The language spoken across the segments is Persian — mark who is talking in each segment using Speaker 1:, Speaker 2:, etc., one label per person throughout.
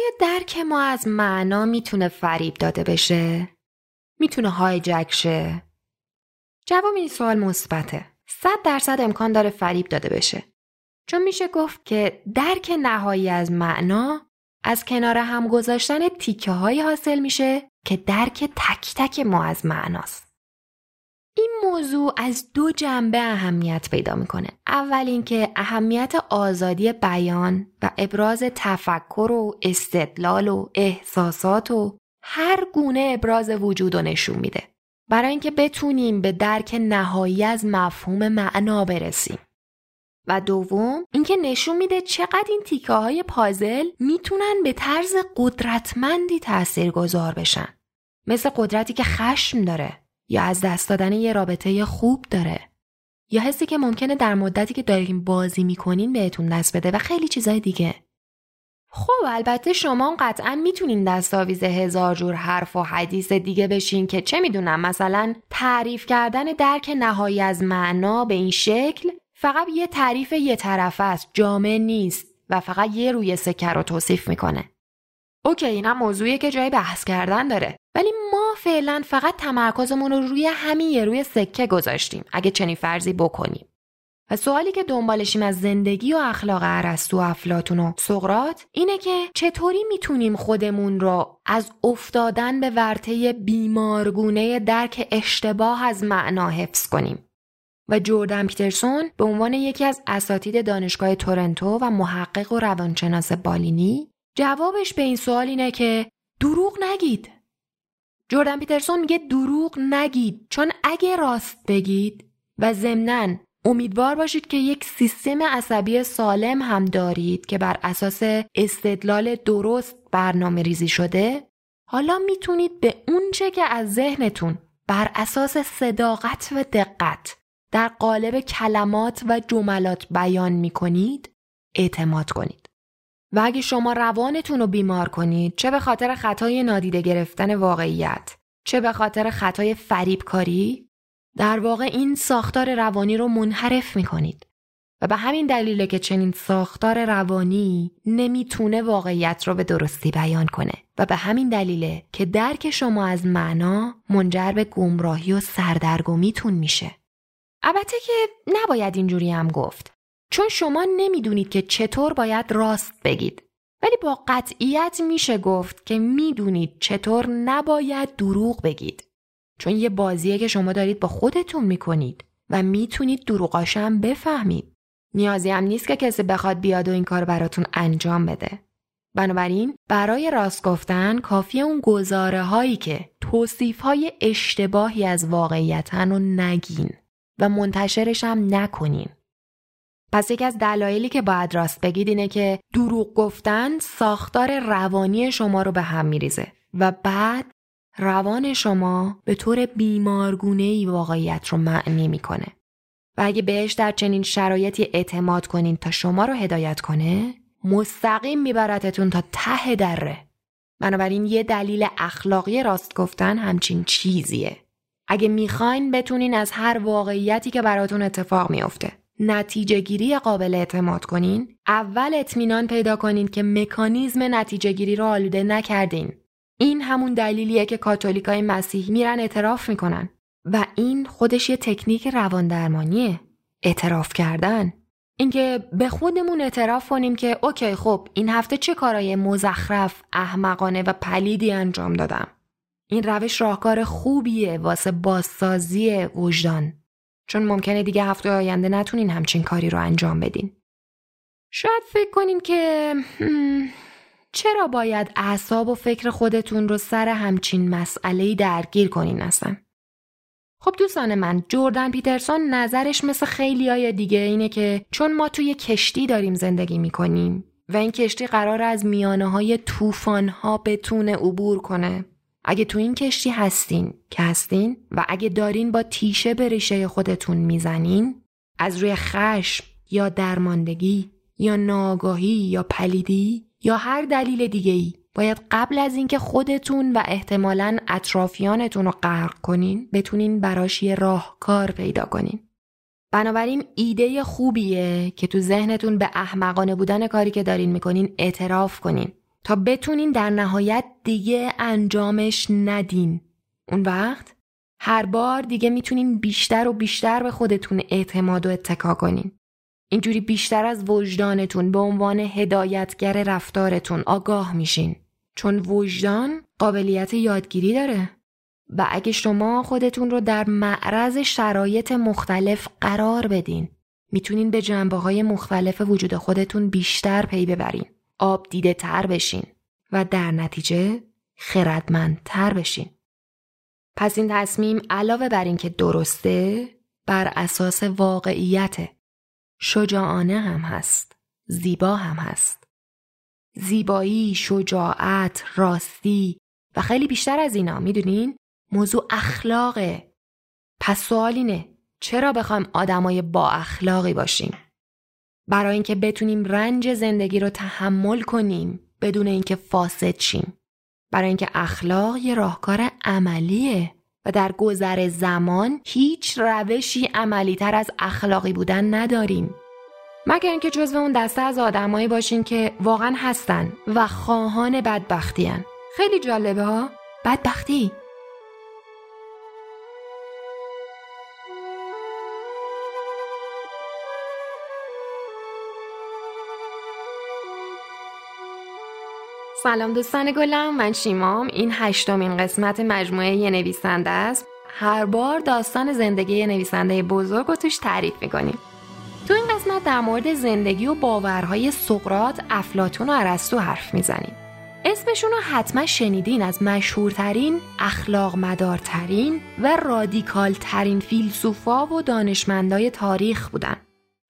Speaker 1: آیا درک ما از معنا می‌تونه فریب داده بشه؟ می‌تونه هایجک شه؟ جواب این سوال مثبته. صد درصد امکان داره فریب داده بشه. چون میشه گفت که درک نهایی از معنا از کنار هم گذاشتن تیکه هایی حاصل میشه که درک تک تک ما از معناست. این موضوع از دو جنبه اهمیت پیدا می‌کنه. اول اینکه اهمیت آزادی بیان و ابراز تفکر و استدلال و احساسات و هر گونه ابراز وجود رو نشون میده. برای اینکه بتونیم به درک نهایی از مفهوم معنا برسیم. و دوم اینکه نشون میده چقدر این تیکه های پازل می‌تونن به طرز قدرتمندی تأثیر گذار بشن. مثل قدرتی که خشم داره یا از دست دادن یه رابطه خوب داره. یا حسی که ممکنه در مدتی که داریم بازی می‌کنین بهتون دست بده و خیلی چیزای دیگه. خب البته شما قطعا می‌تونین دستاویز هزار جور حرف و حدیث دیگه بشین که چه می‌دونم مثلا تعریف کردن درک نهایی از معنا به این شکل فقط یه تعریف یه طرف است جامع نیست و فقط یه روی سکر رو توصیف می‌کنه. اوکی اینم موضوعیه که جای بحث کردن داره. ولی ما فعلا فقط تمرکزمون رو روی همین روی سکه گذاشتیم اگه چنین فرضی بکنیم و سوالی که دنبالشیم از زندگی و اخلاق ارسطو و افلاتون و سقرات اینه که چطوری می‌تونیم خودمون رو از افتادن به ورطه بیمارگونه درک اشتباه از معنا حفظ کنیم و جوردن پیترسون به عنوان یکی از اساتید دانشگاه تورنتو و محقق و روانشناس بالینی جوابش به این سوال اینه که دروغ نگید. جوردن پیترسون میگه دروغ نگید چون اگه راست بگید و ضمناً امیدوار باشید که یک سیستم عصبی سالم هم دارید که بر اساس استدلال درست برنامه ریزی شده حالا می‌تونید به اونچه که از ذهنتون بر اساس صداقت و دقت در قالب کلمات و جملات بیان می‌کنید اعتماد کنید. و اگه شما روانتون رو بیمار کنید چه به خاطر خطای نادیده گرفتن واقعیت چه به خاطر خطای فریبکاری در واقع این ساختار روانی رو منحرف می کنید. و به همین دلیله که چنین ساختار روانی نمی‌تونه واقعیت رو به درستی بیان کنه و به همین دلیله که درک شما از معنا منجر به گمراهی و سردرگمیتون میشه. البته که نباید اینجوری هم گفت. چون شما نمی‌دونید که چطور باید راست بگید. ولی با قطعیت میشه گفت که می‌دونید چطور نباید دروغ بگید. چون یه بازیه که شما دارید با خودتون می‌کنید و می‌تونید دروغاشم بفهمید. نیازی هم نیست که کسی بخواد بیاد و این کار براتون انجام بده. بنابراین برای راست گفتن کافی اون گزاره هایی که توصیف های اشتباهی از واقعیتن رو نگین و منتشرش هم نکنین. پس یکی از دلایلی که باید راست بگید اینه که دروغ گفتن ساختار روانی شما رو به هم میریزه و بعد روان شما به طور بیمارگونه ای واقعیت رو معنی می‌کنه. و اگه بهش در چنین شرایطی اعتماد کنین تا شما رو هدایت کنه مستقیم میبرتتون تا ته دره. بنابراین یه دلیل اخلاقی راست گفتن همچین چیزیه. اگه می‌خواین بتونین از هر واقعیتی که براتون اتفاق میافته نتیجه گیری قابل اعتماد کنین. اول اطمینان پیدا کنین که مکانیزم نتیجه گیری رو آلوده نکردین. این همون دلیلیه که کاتولیکای مسیحی میرن اعتراف می‌کنن. و این خودش یه تکنیک روان درمانیه اعتراف کردن. اینکه به خودمون اعتراف کنیم که اوکی خب این هفته چه کارای مزخرف احمقانه و پلیدی انجام دادم. این روش راهکار خوبیه واسه بازسازی وجدان. چون ممکنه دیگه هفته آینده نتونین همچین کاری رو انجام بدین. شاید فکر کنین که چرا باید اعصاب و فکر خودتون رو سر همچین مسئله درگیر کنین اصلا؟ خب دوستان من جوردن پیترسون نظرش مثل خیلی های دیگه اینه که چون ما توی کشتی داریم زندگی می‌کنیم و این کشتی قرار از میانه های توفان ها بتونه عبور کنه اگه تو این کشتی هستین که هستین و اگه دارین با تیشه به ریشه خودتون می‌زنین از روی خشم یا درماندگی یا ناگاهی یا پلیدی یا هر دلیل دیگه ای باید قبل از اینکه خودتون و احتمالا اطرافیانتون رو غرق کنین بتونین براش یه راهکار پیدا کنین. بنابراین ایده خوبیه که تو ذهنتون به احمقانه بودن کاری که دارین می‌کنین اعتراف کنین تا بتونین در نهایت دیگه انجامش ندین. اون وقت هر بار دیگه می‌تونین بیشتر و بیشتر به خودتون اعتماد و اتکا کنین. اینجوری بیشتر از وجدانتون به عنوان هدایتگر رفتارتون آگاه میشین. چون وجدان قابلیت یادگیری داره. و اگه شما خودتون رو در معرض شرایط مختلف قرار بدین می‌تونین به جنبه های مختلف وجود خودتون بیشتر پی ببرین. آب دیده تر بشین و در نتیجه خردمندتر بشین. پس این تصمیم علاوه بر اینکه درسته بر اساس واقعیته شجاعانه هم هست زیبا هم هست. زیبایی، شجاعت، راستی و خیلی بیشتر از اینا می‌دونین؟ موضوع اخلاقه. پس سوال اینه چرا بخوایم آدمای با اخلاقی باشیم؟ برای اینکه بتونیم رنج زندگی رو تحمل کنیم بدون اینکه فاسد شیم. برای اینکه اخلاق یه راهکار عملیه و در گذر زمان هیچ روشی عملی تر از اخلاقی بودن نداریم. مگر اینکه جزو اون دسته از آدمایی باشین که واقعا هستن و خواهان بدبختی خیلی جالبه ها؟ بدبختی. سلام دوستان گلم من شیمام این هشتمین قسمت مجموعه یه نویسنده است هر بار داستان زندگی یه نویسنده بزرگ رو توش تعریف می‌کنیم تو این قسمت در مورد زندگی و باورهای سقرات، افلاتون و ارسطو حرف می‌زنیم اسمشون رو حتما شنیدین از مشهورترین، اخلاق مدارترین و رادیکال ترین فیلسوفا و دانشمندای تاریخ بودن.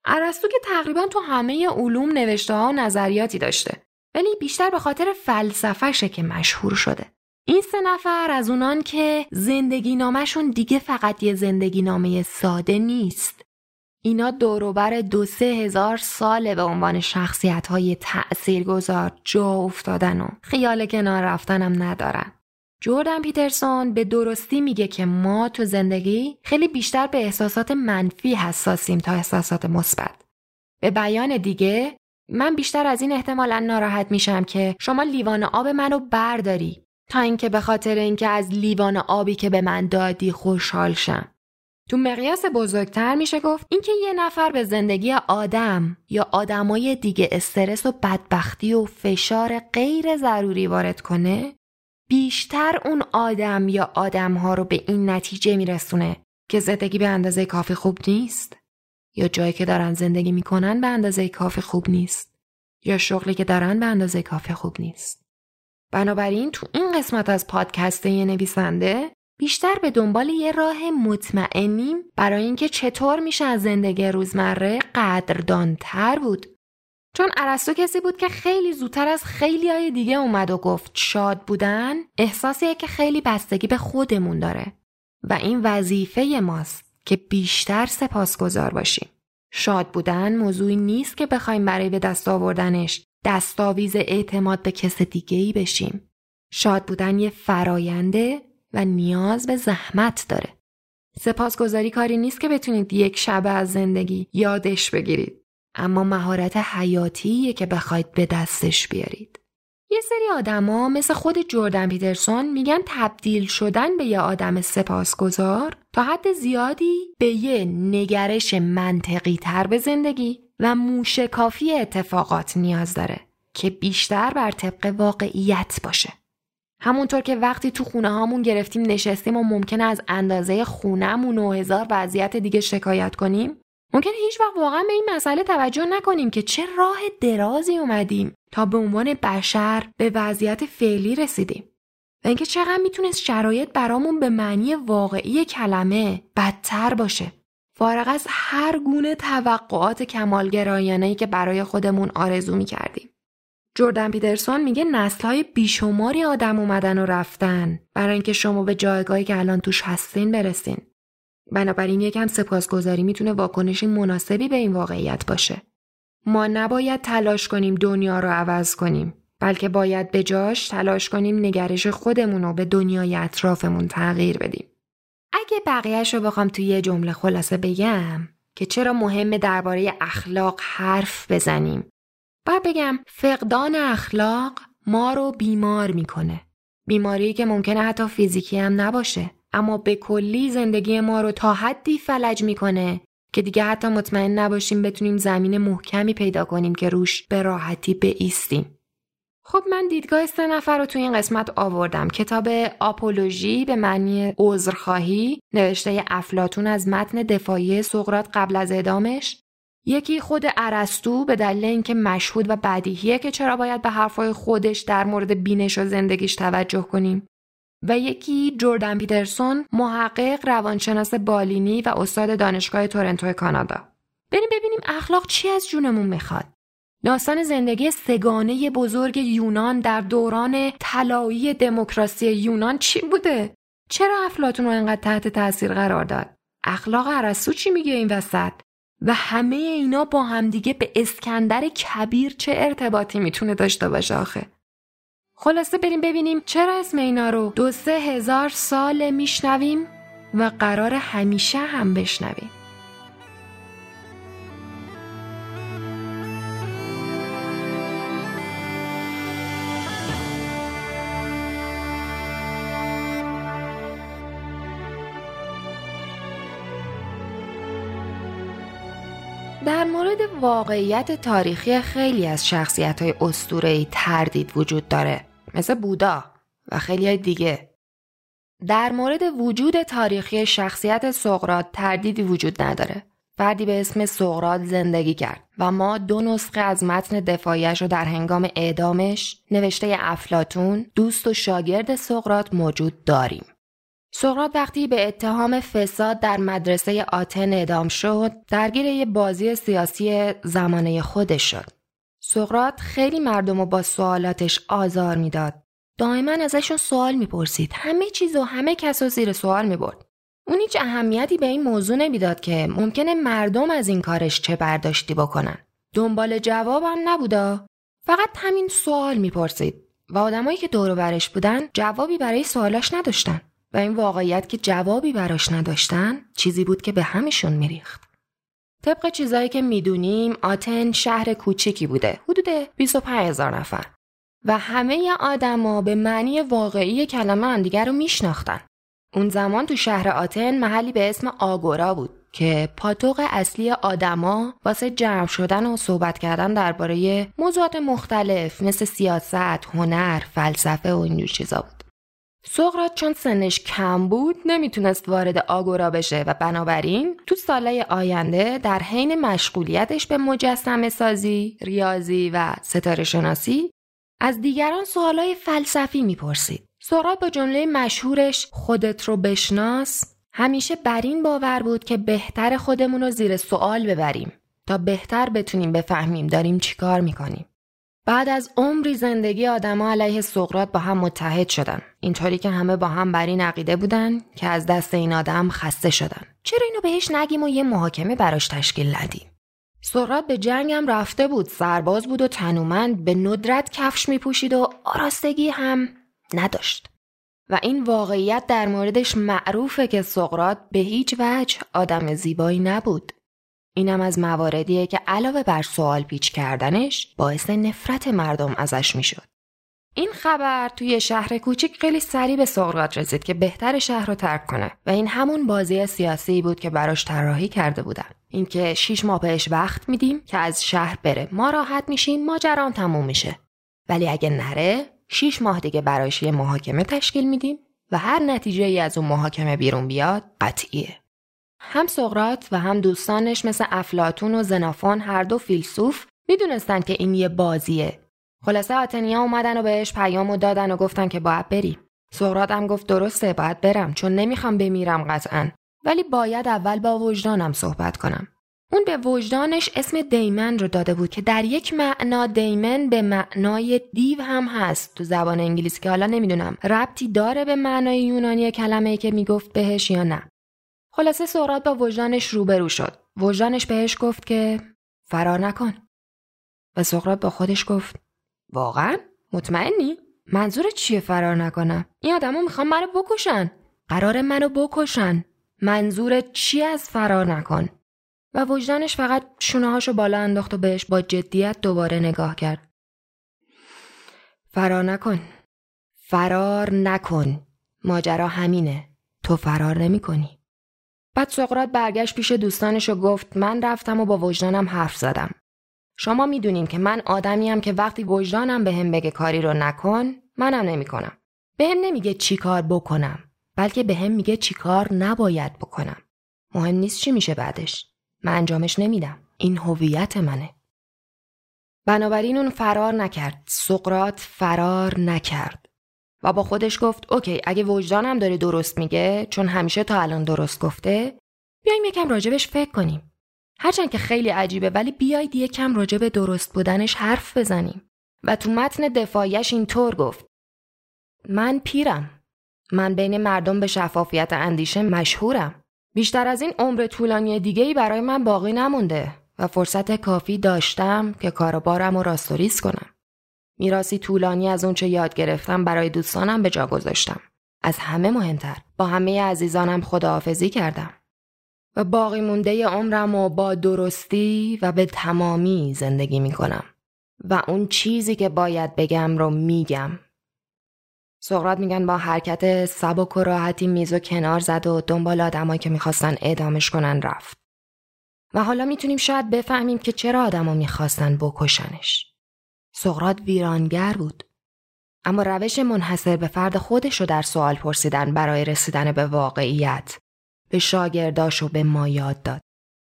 Speaker 1: ارسطو که تقریبا تو همه علوم نوشته ها و نظریاتی داشته. ولی بیشتر به خاطر فلسفهشه که مشهور شده. این سه نفر از اونان که زندگی نامشون دیگه فقط یه زندگی نامه ساده نیست. اینا دوروبر دو سه هزار ساله به عنوان شخصیت های تأثیر گذار جا افتادن و خیال کنار رفتنم ندارن. جوردن پیترسون به درستی میگه که ما تو زندگی خیلی بیشتر به احساسات منفی حساسیم تا احساسات مثبت. به بیان دیگه من بیشتر از این احتمالا ناراحت میشم که شما لیوان آب منو برداری تا اینکه به خاطر اینکه از لیوان آبی که به من دادی خوشحال شم. تو مقیاس بزرگتر میشه گفت اینکه یه نفر به زندگی آدم یا آدمای دیگه استرس و بدبختی و فشار غیر ضروری وارد کنه بیشتر اون آدم یا آدمها رو به این نتیجه میرسونه که زندگی به اندازه کافی خوب نیست یا جایی که دارن زندگی می‌کنن به اندازه کافی خوب نیست. یا شغلی که دارن به اندازه کافی خوب نیست. بنابراین تو این قسمت از پادکست یه نویسنده بیشتر به دنبال یه راه مطمئنیم برای اینکه چطور میشه از زندگی روزمره قدردانتر بود. چون ارسطو کسی بود که خیلی زودتر از خیلی های دیگه اومد و گفت شاد بودن احساسیه که خیلی بستگی به خودمون داره و این وظیفه ماست. که بیشتر سپاسگزار باشیم. شاد بودن موضوعی نیست که بخوایم برای به دست آوردنش دستاویز اعتماد به کس دیگه ای بشیم. شاد بودن یه فراینده و نیاز به زحمت داره. سپاسگزاری کاری نیست که بتونید یک شبه از زندگی یادش بگیرید. اما مهارت حیاتیه که بخواید به دستش بیارید. یه سری آدما مثل خود جردن پیترسون میگن تبدیل شدن به یه آدم سپاسگزار تا حد زیادی به یه نگرش منطقی تر به زندگی و موشکافی اتفاقات نیاز داره که بیشتر بر طبق واقعیت باشه. همونطور که وقتی تو خونه هامون گرفتیم نشستیم و ممکنه از اندازه خونهمون و هزار وضعیت دیگه شکایت کنیم ممکن هیچ وقت واقعا به این مسئله توجه نکنیم که چه راه درازی اومدیم تا به عنوان بشر به وضعیت فعلی رسیدیم. و اینکه چقدر می‌تونست شرایط برامون به معنی واقعی کلمه بدتر باشه. فارغ از هر گونه توقعات کمالگرایانه که برای خودمون آرزو می‌کردیم. جردن پیترسون میگه نسلهای بیشماری آدم اومدن و رفتن برای اینکه شما به جایگاهی که الان توش هستین برسین. بنابراین یکم سپاسگزاری می‌تونه واکنشی مناسبی به این واقعیت باشه. ما نباید تلاش کنیم دنیا رو عوض کنیم بلکه باید به جاش تلاش کنیم نگرش خودمون رو به دنیای اطرافمون تغییر بدیم. اگه بقیهش رو بخوام توی یه جمله خلاصه بگم که چرا مهمه درباره اخلاق حرف بزنیم باید بگم فقدان اخلاق ما رو بیمار می‌کنه. بیماری که ممکنه حتی فیزیکی هم نباشه. اما به کلی زندگی ما رو تا حدی فلج می‌کنه که دیگه حتی مطمئن نباشیم بتونیم زمین محکمی پیدا کنیم که روش به راحتی بیستیم. خب من دیدگاه سه نفر رو تو این قسمت آوردم. کتاب آپولوژی به معنی عذرخواهی نوشته افلاتون از متن دفاعی سقرات قبل از اعدامش. یکی خود ارسطو به دلیل اینکه مشهود و بدیهیه که چرا باید به حرفای خودش در مورد بینش و زندگیش توجه کنیم. و یکی جوردن پیترسون محقق روانشناس بالینی و استاد دانشگاه تورنتو کانادا. بریم ببینیم اخلاق چی از جونمون می‌خواد. داستان زندگی سگانه بزرگ یونان در دوران طلایی دموکراسی یونان چی بوده؟ چرا افلاتون رو انقدر تحت تاثیر قرار داد؟ اخلاق ارسطو چی میگه این وسط؟ و همه اینا با همدیگه به اسکندر کبیر چه ارتباطی می‌تونه داشته باشه آخه؟ خلاصه بریم ببینیم چرا اسم اینا رو دو سه هزار سال میشنویم و قرار همیشه هم بشنویم. در مورد واقعیت تاریخی خیلی از شخصیت های تردید وجود داره. مثل بودا و خیلی دیگه. در مورد وجود تاریخی شخصیت سقرات تردیدی وجود نداره. فردی به اسم سقرات زندگی کرد و ما دو نسخه از متن دفاعیش رو در هنگام اعدامش نوشته افلاتون دوست و شاگرد سقرات موجود داریم. سقراط وقتی به اتهام فساد در مدرسه آتن اعدام شد درگیر یه بازی سیاسی زمانه خودش شد. سقراط خیلی مردم رو با سوالاتش آزار می‌داد. دائما ازشون سوال می‌پرسید. همه چیز و همه کس رو زیر سوال می‌برد. اون هیچ اهمیتی به این موضوع نمی‌داد که ممکنه مردم از این کارش چه برداشتی بکنن. دنبال جوابم نبودا. فقط همین سوال می‌پرسید و آدمایی که دور برش بودن جوابی برای سوالاش نداشتن. و این واقعیت که جوابی براش نداشتن چیزی بود که به همشون میریخت. طبق چیزایی که می‌دونیم آتن شهر کوچیکی بوده حدود 25 هزار نفر و همه آدما به معنی واقعی کلمه دیگر رو میشناختن. اون زمان تو شهر آتن محلی به اسم آگورا بود که پاتوق اصلی آدما واسه جمع شدن و صحبت کردن درباره موضوعات مختلف مثل سیاست، هنر، فلسفه و اینجور چیزا بود. سقرات چون سنش کم بود نمی‌تونست وارد آگورا بشه و بنابراین تو سالهای آینده در حین مشغولیتش به مجسم سازی، ریاضی و ستاره شناسی از دیگران سوالای فلسفی می‌پرسید. سقرات با جمله مشهورش خودت رو بشناس همیشه بر این باور بود که بهتر خودمون رو زیر سوال ببریم تا بهتر بتونیم بفهمیم داریم چیکار می‌کنیم. بعد از عمری زندگی آدما علیه سقرات با هم متحد شدن. اینطوری که همه با هم بر این عقیده بودن که از دست این آدم خسته شدن. چرا اینو بهش نگیم و یه محاکمه براش تشکیل ندیم؟ سقرات به جنگم رفته بود سرباز بود و تنومند به ندرت کفش می پوشید و آراستگی هم نداشت. و این واقعیت در موردش معروفه که سقرات به هیچ وجه آدم زیبایی نبود. اینم از مواردیه که علاوه بر سوال پیچ کردنش باعث نفرت مردم ازش می‌شد. این خبر توی شهر کوچیک خیلی سریع به سقراط رسید که بهتر شهر رو ترک کنه و این همون بازی سیاسی بود که براش طراحی کرده بودن. اینکه شیش ماه بهش وقت میدیم که از شهر بره. ما راحت میشیم ماجرام تموم میشه. ولی اگه نره شیش ماه دیگه براش یه محاکمه تشکیل میدیم و هر نتیجه ای از اون محاکمه بیرون بیاد قطعیه. هم سقرات و هم دوستانش مثل افلاتون و زنافان هر دو فیلسوف می‌دونستن که این یه بازیه. خلاصه آتنیا اومدن و بهش پیام و دادن و گفتن که باید بری. سقرات هم گفت درسته باید برم چون نمی‌خوام بمیرم قطعا. ولی باید اول با وجدانم صحبت کنم. اون به وجدانش اسم دیمن رو داده بود که در یک معنا دیمن به معنای دیو هم هست تو زبان انگلیسی که حالا نمی‌دونم ربطی داره به معنای یونانی کلمه ای که می‌گفت بهش یا نه خلاصه سقراط با وجدانش روبرو شد. وجدانش بهش گفت که فرار نکن. و سقراط با خودش گفت واقعا؟ مطمئنی؟ منظور چیه فرار نکنم؟ این آدما می‌خوان منو بکشن. قرار منو بکشن. منظور چی از فرار نکن؟ و وجدانش فقط شونه هاشو بالا انداخت و بهش با جدیت دوباره نگاه کرد. فرار نکن فرار نکن ماجرا همینه تو فرار نمی کنی. بعد سقرات برگشت پیش دوستانش و گفت من رفتم و با وجدانم حرف زدم. شما می‌دونیم که من آدمیم که وقتی وجدانم به هم بگه کاری رو نکن منم نمی‌کنم. به هم نمیگه چی کار بکنم بلکه به هم میگه چی کار نباید بکنم. مهم نیست چی میشه بعدش. من انجامش نمیدم. این هویت منه. بنابراین اون فرار نکرد. سقرات فرار نکرد. و با خودش گفت اوکی اگه وجدانم داره درست میگه چون همیشه تا الان درست گفته بیایم یکم راجبش فکر کنیم. هرچند که خیلی عجیبه ولی بیاید یکم راجب درست بودنش حرف بزنیم. و تو متن دفاعیش اینطور گفت من پیرم. من بین مردم به شفافیت اندیشه مشهورم. بیشتر از این عمر طولانی دیگه ای برای من باقی نمونده و فرصت کافی داشتم که کاروبارم رو راستوریز کنم. میراسی طولانی از اونچه یاد گرفتم برای دوستانم به جا گذاشتم. از همه مهمتر با همه عزیزانم خداحافظی کردم. و باقی مونده عمرم و با درستی و به تمامی زندگی می کنم. و اون چیزی که باید بگم رو میگم. سقرات میگن با حرکت سبک و راحتی میز و کنار زد و دنبال آدمایی که می‌خواستن اعدامش کنن رفت. و حالا می‌تونیم شاید بفهمیم که چرا آدما می‌خواستن بکشنش. سقرات ویرانگر بود. اما روش منحصر به فرد خودش رو در سوال پرسیدن برای رسیدن به واقعیت به شاگرداش و به ما یاد داد.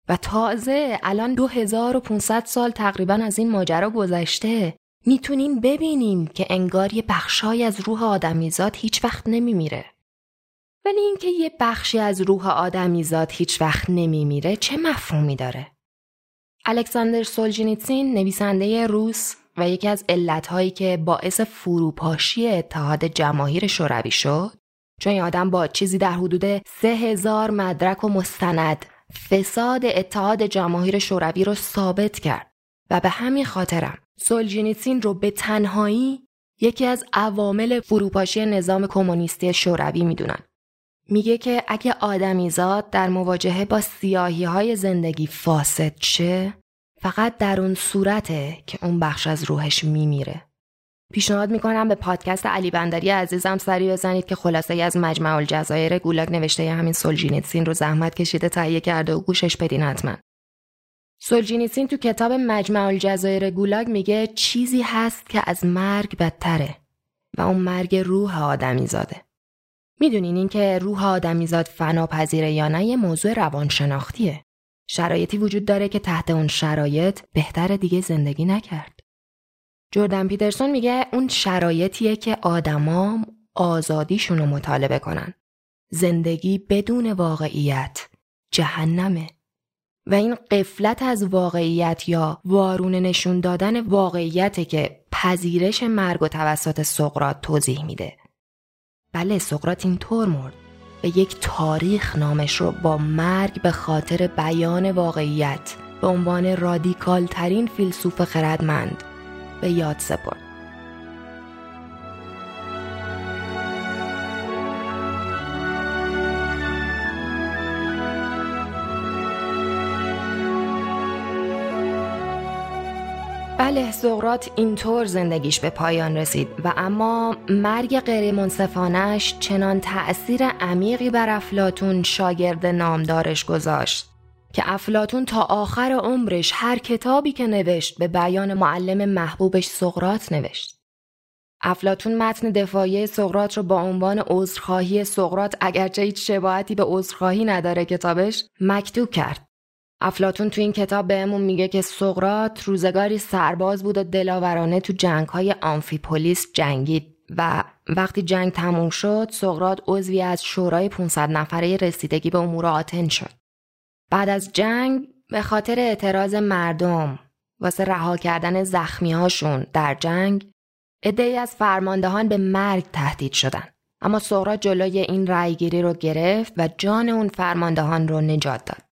Speaker 1: و تازه الان 2500 سال تقریبا از این ماجرا گذشته می‌تونیم ببینیم که انگار یه بخشای از روح آدمیزاد هیچ وقت نمیمیره. ولی اینکه یه بخشی از روح آدمیزاد هیچ وقت نمیمیره چه مفهومی داره؟ الکساندر سولجینیتسین نویسنده روس و یکی از علتهایی که باعث فروپاشی اتحاد جماهیر شوروی شد چون این آدم با چیزی در حدود سه هزار مدرک و مستند فساد اتحاد جماهیر شوروی رو ثابت کرد و به همین خاطرم سولجینیتسین رو به تنهایی یکی از عوامل فروپاشی نظام کمونیستی شوروی می‌دونن. میگه که اگه آدمیزاد در مواجهه با سیاهی های زندگی فاسد شه فقط در اون صورته که اون بخش از روحش میمیره. پیشنهاد می‌کنم به پادکست علی بندری عزیزم سری بزنید که خلاصه ای از مجمع الجزایر گولاگ نوشته همین سولژنیتسین رو زحمت کشیده تهیه کرده و گوشش بدین حتما. سولژنیتسین تو کتاب مجمع الجزایر گولاگ میگه چیزی هست که از مرگ بدتره و اون مرگ روح آدمی زاده. می‌دونین این که روح آدمیزاد فنا پذیره یا نه یه موضوع روانشناختیه. شرایطی وجود داره که تحت اون شرایط بهتر دیگه زندگی نکرد. جردن پیترسون میگه اون شرایطیه که آدما آزادیشون رو مطالبه کنن. زندگی بدون واقعیت جهنمه. و این قفلت از واقعیت یا وارونه نشون دادن واقعیته که پذیرش مرگ و توسط سقرات توضیح میده. بله سقرات اینطور مرد. به یک تاریخ نامش رو با مرگ به خاطر بیان واقعیت به عنوان رادیکال ترین فیلسوف خردمند به یاد سپرد. بله سقرات اینطور زندگیش به پایان رسید و اما مرگ غیر منصفانش چنان تأثیر عمیقی بر افلاتون شاگرد نامدارش گذاشت که افلاتون تا آخر عمرش هر کتابی که نوشت به بیان معلم محبوبش سقرات نوشت. افلاتون متن دفاعی سقرات رو با عنوان عذرخواهی سقرات اگرچه هیچ شباهتی به عذرخواهی نداره کتابش مکتوب کرد افلاتون تو این کتاب بهمون میگه که سقرات روزگاری سرباز بود و دلاورانه تو جنگ های آنفیپولیس جنگید و وقتی جنگ تموم شد سقرات عضوی از شورای 500 نفره رسیدگی به امور آتن شد. بعد از جنگ به خاطر اعتراض مردم واسه رها کردن زخمی هاشون در جنگ عدهای از فرماندهان به مرگ تهدید شدن. اما سقرات جلوی این رأیگیری رو گرفت و جان اون فرماندهان رو نجات داد.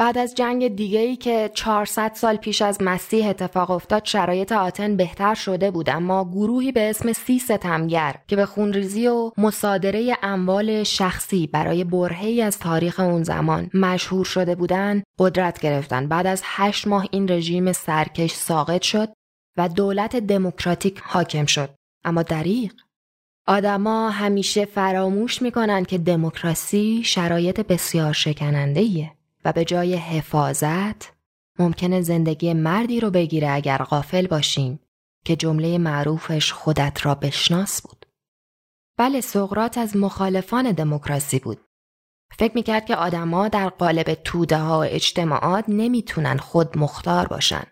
Speaker 1: بعد از جنگ دیگه ای که 400 سال پیش از مسیح اتفاق افتاد شرایط آتن بهتر شده بود. اما گروهی به اسم سی ستمگر که به خونریزی و مصادره اموال شخصی برای برهی از تاریخ اون زمان مشهور شده بودن قدرت گرفتن. بعد از هشت ماه این رژیم سرکش ساقط شد و دولت دموکراتیک حاکم شد. اما دریغ آدما همیشه فراموش می‌کنن که دموکراسی شرایط بسیار شکننده به جای حفاظت ممکنه زندگی مردی رو بگیره اگر غافل باشیم که جمله معروفش خودت را بشناس بود. بله سقرات از مخالفان دموکراسی بود. فکر می‌کرد که آدما در قالب توده ها و اجتماعات نمی‌تونن خود مختار باشن.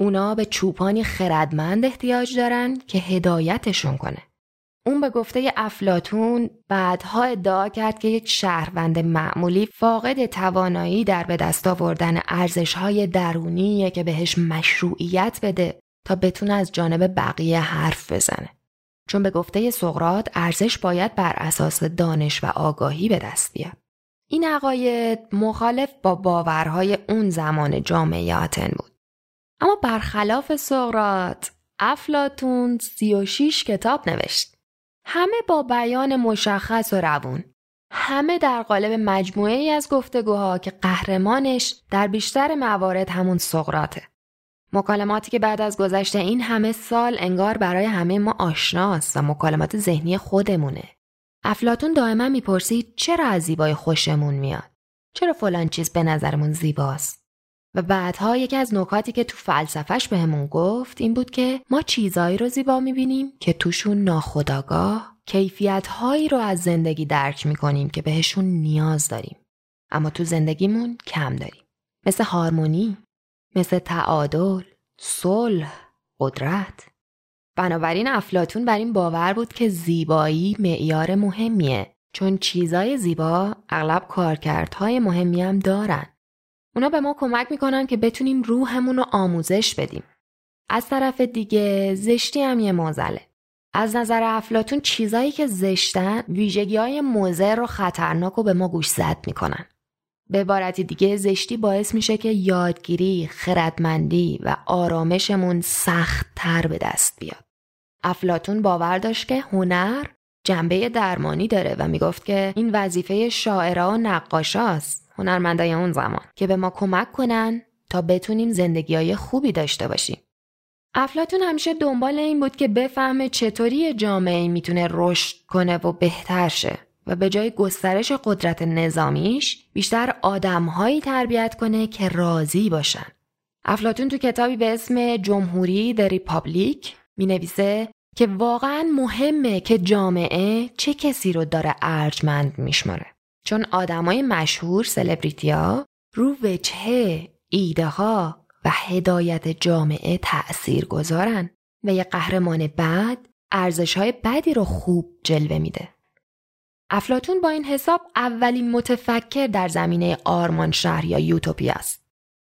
Speaker 1: اونا به چوپانی خردمند احتیاج دارن که هدایتشون کنه. اون به گفته افلاتون بعدها ادعا کرد که یک شهروند معمولی فاقد توانایی در به دست آوردن ارزشهای درونیه که بهش مشروعیت بده تا بتونه از جانب بقیه حرف بزنه. چون به گفته سقرات ارزش باید بر اساس دانش و آگاهی به دست بیاد. این عقاید مخالف با باورهای اون زمان جامعه آتن بود. اما برخلاف سقرات افلاتون 36 کتاب نوشت. همه با بیان مشخص و روون. همه در قالب مجموعه ای از گفتگوها که قهرمانش در بیشتر موارد همون سقراته. مکالماتی که بعد از گذشت این همه سال انگار برای همه ما آشناست و مکالمات ذهنی خودمونه. افلاتون دائما می‌پرسید چرا از زیبای خوشمون میاد؟ چرا فلان چیز به نظرمون زیباست؟ و بعدها یکی از نکاتی که تو فلسفهش بهمون گفت این بود که ما چیزایی رو زیبا می‌بینیم که توشون ناخداگاه کیفیت هایی رو از زندگی درک می‌کنیم که بهشون نیاز داریم. اما تو زندگیمون کم داریم. مثل هارمونی، مثل تعادل، صلح، قدرت. بنابراین افلاتون بر این باور بود که زیبایی معیار مهمیه چون چیزای زیبا اغلب کارکردهای مهمی هم دارن. اونا به ما کمک می‌کنن که بتونیم روحمون رو آموزش بدیم. از طرف دیگه زشتی هم یه موزله. از نظر افلاتون چیزایی که زشتن ویژگی های موزر و خطرناک و به ما گوش زد می‌کنن. به عبارتی دیگه زشتی باعث میشه که یادگیری، خردمندی و آرامشمون سخت تر به دست بیاد. افلاتون باور داشت که هنر جنبه درمانی داره و می‌گفت که این وظیفه شاعرها و نقاشاست هنرمندای اون زمان که به ما کمک کنن تا بتونیم زندگی های خوبی داشته باشیم. افلاتون همیشه دنبال این بود که بفهمه چطوری جامعه می‌تونه رشد کنه و بهتر شه و به جای گسترش قدرت نظامیش بیشتر آدمهایی تربیت کنه که راضی باشن. افلاتون تو کتابی به اسم جمهوری The Republic می نویسه که واقعا مهمه که جامعه چه کسی رو داره ارجمند میشماره. چون آدمای مشهور سلبریتیا رو وجهه، ایده ها و هدایت جامعه تأثیر گذارن و یه قهرمان بد ارزش های بدی رو خوب جلوه میده. افلاتون با این حساب اولین متفکر در زمینه آرمان شهر یا یوتوپی است.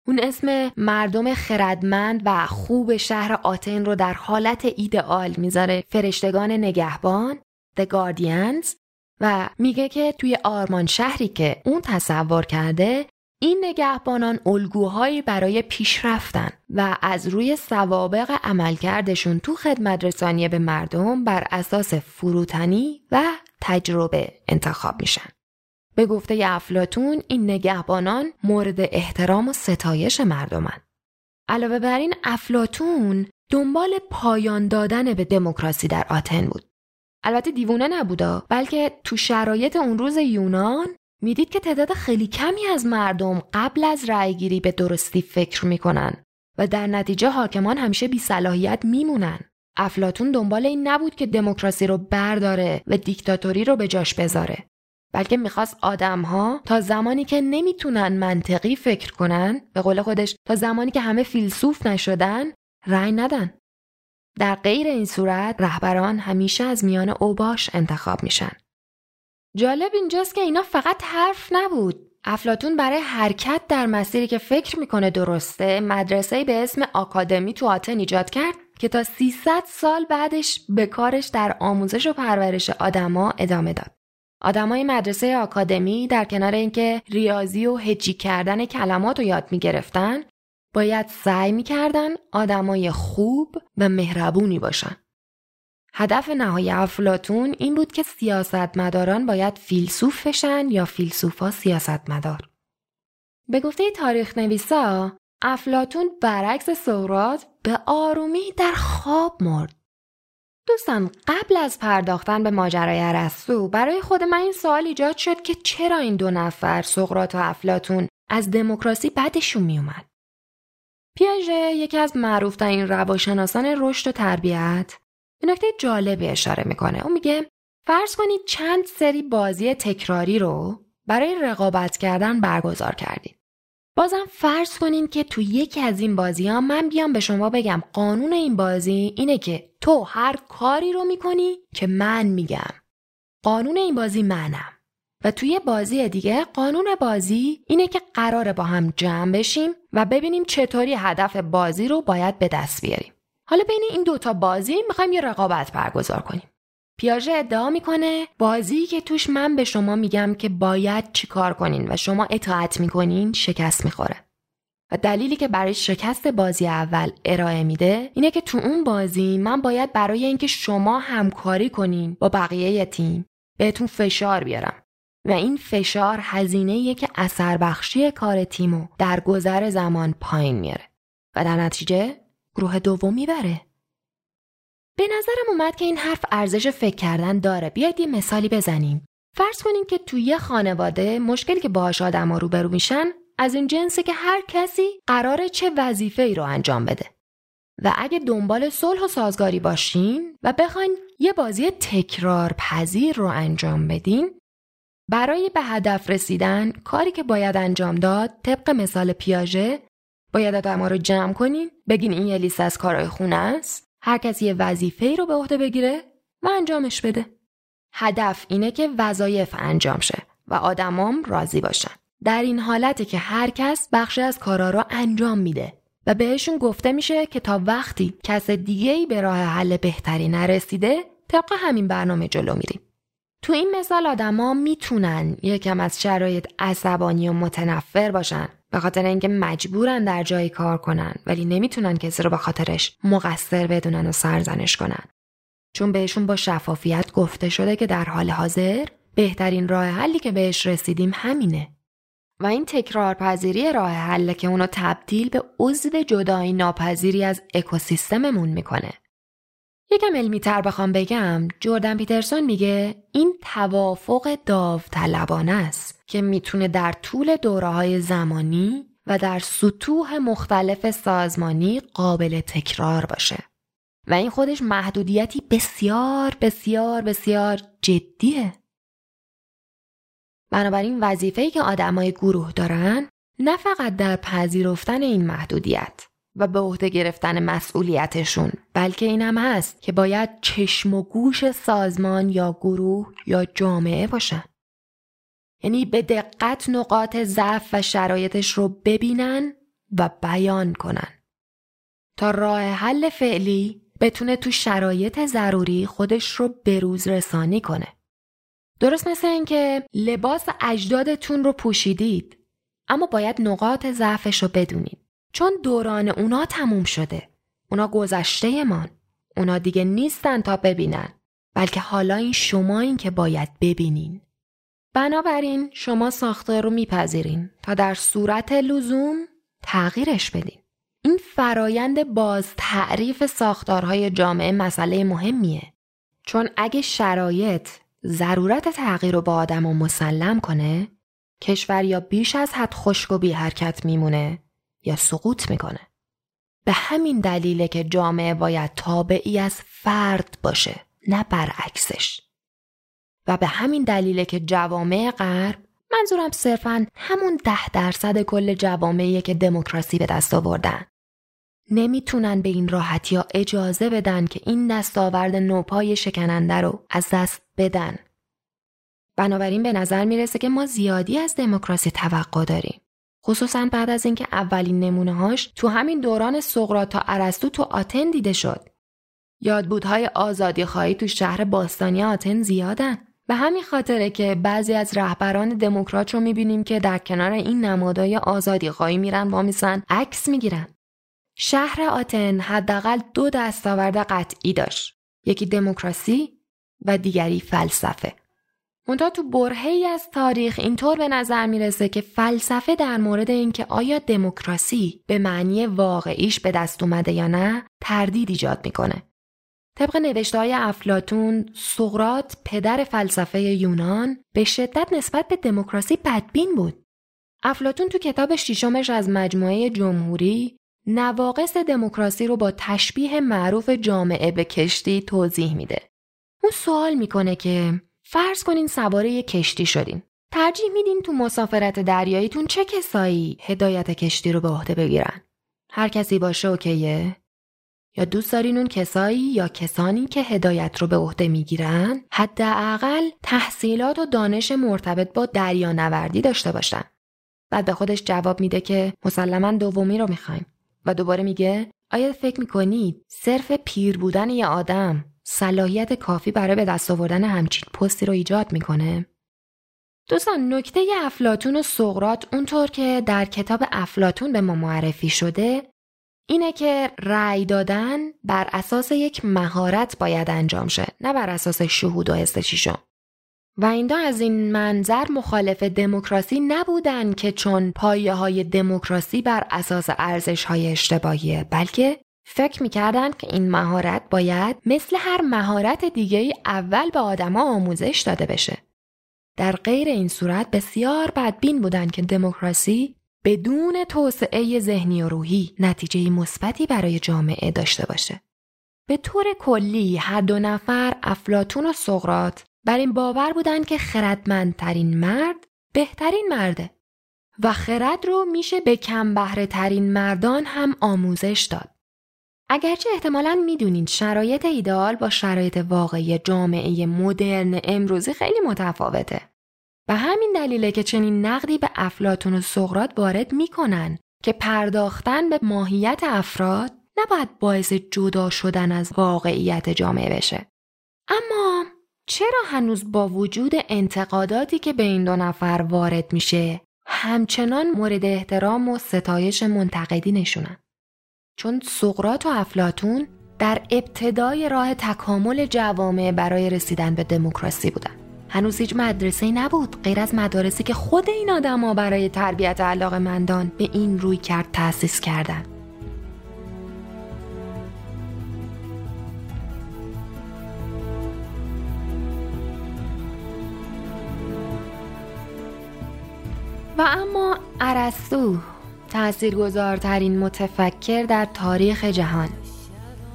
Speaker 1: اون اسم مردم خردمند و خوب شهر آتن رو در حالت ایدئال می‌ذاره فرشتگان نگهبان The Guardians و میگه که توی آرمان شهری که اون تصور کرده این نگهبانان الگوهایی برای پیشرفتن و از روی سوابق عملکردشون تو خدمت رسانی به مردم بر اساس فروتنی و تجربه انتخاب میشن. به گفته افلاتون این نگهبانان مورد احترام و ستایش مردمن. علاوه بر این افلاتون دنبال پایان دادن به دموکراسی در آتن بود. البته دیوونه نبودا بلکه تو شرایط اون روز یونان می‌دید که تعداد خیلی کمی از مردم قبل از رأیگیری به درستی فکر می‌کنن و در نتیجه حاکمان همیشه بی صلاحیت میمونن. افلاتون دنبال این نبود که دموکراسی رو برداره و دیکتاتوری رو به جاش بذاره. بلکه می‌خواست آدمها تا زمانی که نمی‌تونن منطقی فکر کنن به قول خودش تا زمانی که همه فیلسوف نشدن رأی ندن. در غیر این صورت رهبران همیشه از میان اوباش انتخاب میشن. جالب اینجاست که اینا فقط حرف نبود. افلاتون برای حرکت در مسیری که فکر می‌کنه درسته مدرسه به اسم آکادمی تو آتن ایجاد کرد که تا 300 سال بعدش به کارش در آموزش و پرورش آدما ادامه داد. آدمای مدرسه آکادمی در کنار اینکه ریاضی و هجی کردن کلمات رو یاد می‌گرفتن باید سعی می‌کردن آدمای خوب و مهربونی باشن. هدف نهایی افلاتون این بود که سیاستمداران باید فیلسوف بشن یا فیلسوفا سیاستمدار. به گفته تاریخ نویسا افلاتون برعکس سقراط به آرومی در خواب مرد. دوستان قبل از پرداختن به ماجرای ارسطو برای خود من این سوال ایجاد شد که چرا این دو نفر سقراط و افلاتون از دموکراسی بدشون میومد؟ پیاژه یکی از معروفترین رواشناسان رشد و تربیت. به نکته جالبی اشاره می‌کنه. اون میگه فرض کنید چند سری بازی تکراری رو برای رقابت کردن برگزار کردید. بازم فرض کنین که تو یکی از این بازی ها من بیام به شما بگم قانون این بازی اینه که تو هر کاری رو می‌کنی که من میگم. قانون این بازی منم. و توی بازی دیگه قانون بازی اینه که قراره با هم جمع بشیم و ببینیم چطوری هدف بازی رو باید به دست بیاریم. حالا بین این دوتا بازی می‌خوایم یه رقابت برگزار کنیم. پیاژه ادعا می‌کنه بازی که توش من به شما میگم که باید چیکار کنین و شما اطاعت می‌کنین شکست می‌خوره. و دلیلی که برای شکست بازی اول ارائه میده اینه که تو اون بازی من باید برای اینکه شما همکاری کنین با بقیه تیم بهتون فشار بیارم. و این فشار هزینه که اثر بخشی کار تیمو در گذر زمان پایین میاره. و در نتیجه گروه دوم می‌بره. به نظرم اومد که این حرف ارزش فکر کردن داره. بیاید یه مثالی بزنیم. فرض کنیم که توی یه خانواده مشکلی که باهاش آدما روبرو میشن از این جنسه که هر کسی قراره چه وظیفه ای رو انجام بده. و اگه دنبال صلح و سازگاری باشین و بخواین یه بازی تکرار پذیر رو انجام بدین برای به هدف رسیدن کاری که باید انجام داد طبق مثال پیاژه باید آدما رو جمع کنین بگین این یه لیست از کارهای خونه است. هر کسی یه وظیفه رو به عهده بگیره و انجامش بده هدف اینه که وظایف انجام شه و آدمام راضی باشن در این حالته که هر کس بخشی از کارا رو انجام میده و بهشون گفته میشه که تا وقتی کس دیگه ای به راه حل بهتری نرسیده طبق همین برنامه جلو میریم. تو این مثال آدما می‌تونن یکم از شرایط عصبانی و متنفر باشن به خاطر اینکه مجبورن در جایی کار کنن ولی نمی‌تونن کسی رو به خاطرش مقصر بدونن و سرزنش کنن. چون بهشون با شفافیت گفته شده که در حال حاضر بهترین راه حلی که بهش رسیدیم همینه. و این تکرار پذیری راه حل که اونو تبدیل به عضو جدایی ناپذیری از اکوسیستممون می‌کنه. یکم علمی تر بخوام بگم. جردن پیترسون میگه این توافق داوطلبانه است که می‌تونه در طول دوره های زمانی و در سطوح مختلف سازمانی قابل تکرار باشه. و این خودش محدودیتی بسیار بسیار بسیار جدیه. بنابراین وظیفه‌ای که آدمای گروه دارن نه فقط در پذیرفتن این محدودیت. و به عهده گرفتن مسئولیتشون بلکه این هم هست که باید چشم و گوش سازمان یا گروه یا جامعه باشن یعنی به دقت نقاط ضعف و شرایطش رو ببینن و بیان کنن. تا راه حل فعلی بتونه تو شرایط ضروری خودش رو بروز رسانی کنه. درست مثل اینکه لباس اجدادتون رو پوشیدید اما باید نقاط ضعفش رو بدونید. چون دوران اونا تموم شده. اونا گذشته من اونا دیگه نیستن تا ببینن. بلکه حالا این شما این که باید ببینین. بنابراین شما ساختار رو میپذیرین تا در صورت لزوم تغییرش بدین. این فرایند باز تعریف ساختارهای جامعه مسئله مهمیه. چون اگه شرایط ضرورت تغییر رو با آدم و مسلم کنه کشور یا بیش از حد خشک و بی حرکت میمونه. یا سقوط می‌کنه. به همین دلیله که جامعه باید تابعی از فرد باشه نه برعکسش. و به همین دلیله که جوامع غرب منظورم صرفا همون ده درصد کل جوامعیه که دموکراسی به دست آوردن. نمی‌تونن به این راحتی ها اجازه بدن که این دستاورد نوپای شکننده رو از دست بدن. بنابراین به نظر می‌رسه که ما زیادی از دموکراسی توقع داریم. خصوصا بعد از اینکه اولین نمونه هاش تو همین دوران سقراط تا ارسطو تو آتن دیده شد. یادبودهای آزادی خواهی تو شهر باستانی آتن زیادن. به همین خاطره که بعضی از رهبران دموکرات رو می‌بینیم که در کنار این نمادهای آزادی خواهی میرن با میسن عکس می‌گیرن. شهر آتن حداقل دو دستاورد قطعی داشت. یکی دموکراسی و دیگری فلسفه. منتها تو برهی از تاریخ اینطور به نظر می‌رسه که فلسفه در مورد اینکه آیا دموکراسی به معنی واقعیش به دست اومده یا نه تردید ایجاد می‌کنه. طبق نوشته های افلاتون، سقرات پدر فلسفه یونان به شدت نسبت به دموکراسی بدبین بود. افلاتون تو کتاب شیشمش از مجموعه جمهوری نواقص دموکراسی رو با تشبیه معروف جامعه به کشتی توضیح میده. اون سوال می‌کنه که فرض کنین سواره یه کشتی شدین. ترجیح میدین تو مسافرت دریاییتون چه کسایی هدایت کشتی رو به عهده بگیرن؟ هر کسی باشه اوکیه؟ یا دوست دارین اون کسایی یا کسانی که هدایت رو به عهده می‌گیرن حداقل تحصیلات و دانش مرتبط با دریا نوردی داشته باشن. بعد به خودش جواب میده که مسلما دومی رو می‌خوایم و دوباره میگه آیا فکر می‌کنید صرف پیر بودن یه آدم صلاحیت کافی برای به دست آوردن همچین پستی رو ایجاد می‌کنه؟ دوستان نکته افلاتون و سقرات اونطور که در کتاب افلاتون به ما معرفی شده اینه که رأی دادن بر اساس یک مهارت باید انجام شه نه بر اساس شهود و حس شیشم و این از این منظر مخالف دموکراسی نبودن که چون پایه های دموکراسی بر اساس ارزش های اشتباهیه بلکه فکر می‌کردن که این مهارت باید مثل هر مهارت دیگه اول به آدما آموزش داده بشه. در غیر این صورت بسیار بدبین بودن که دموکراسی بدون توسعه ذهنی و روحی نتیجه مثبتی برای جامعه داشته باشه. به طور کلی هر دو نفر افلاتون و سقرات بر این باور بودن که خردمندترین مرد بهترین مرده و خرد رو میشه به کم ترین مردان هم آموزش داد. اگرچه احتمالا می‌دونید شرایط ایدال با شرایط واقعی جامعه مدرن امروزی خیلی متفاوته. و همین دلیله که چنین نقدی به افلاتون و سقرات وارد می‌کنن که پرداختن به ماهیت افراد نباید باعث جدا شدن از واقعیت جامعه بشه. اما چرا هنوز با وجود انتقاداتی که به این دو نفر وارد میشه همچنان مورد احترام و ستایش منتقدی نشونن؟ چون سقرات و افلاتون در ابتدای راه تکامل جوامع برای رسیدن به دموکراسی بودن. هنوز هیچ مدرسه نبود غیر از مدارسی که خود این آدما برای تربیت علاقه مندان به این روی کرد تأسیس کردن. و اما ارسطو تاثیرگذارترین متفکر در تاریخ جهان.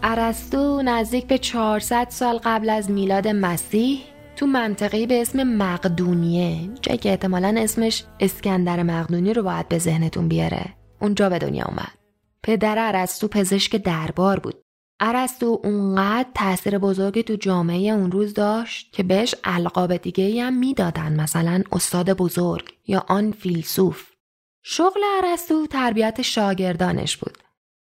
Speaker 1: ارسطو نزدیک به 400 سال قبل از میلاد مسیح تو منطقه‌ای به اسم مقدونیه جایی که احتمالا اسمش اسکندر مقدونی رو باید به ذهنتون بیاره اونجا به دنیا اومد. پدر ارسطو پزشک دربار بود. ارسطو اونقدر تاثیر بزرگی تو جامعه اون روز داشت که بهش القاب دیگه هم می‌دادن مثلا استاد بزرگ یا آن فیلسوف. شغل ارسطو تربیت شاگردانش بود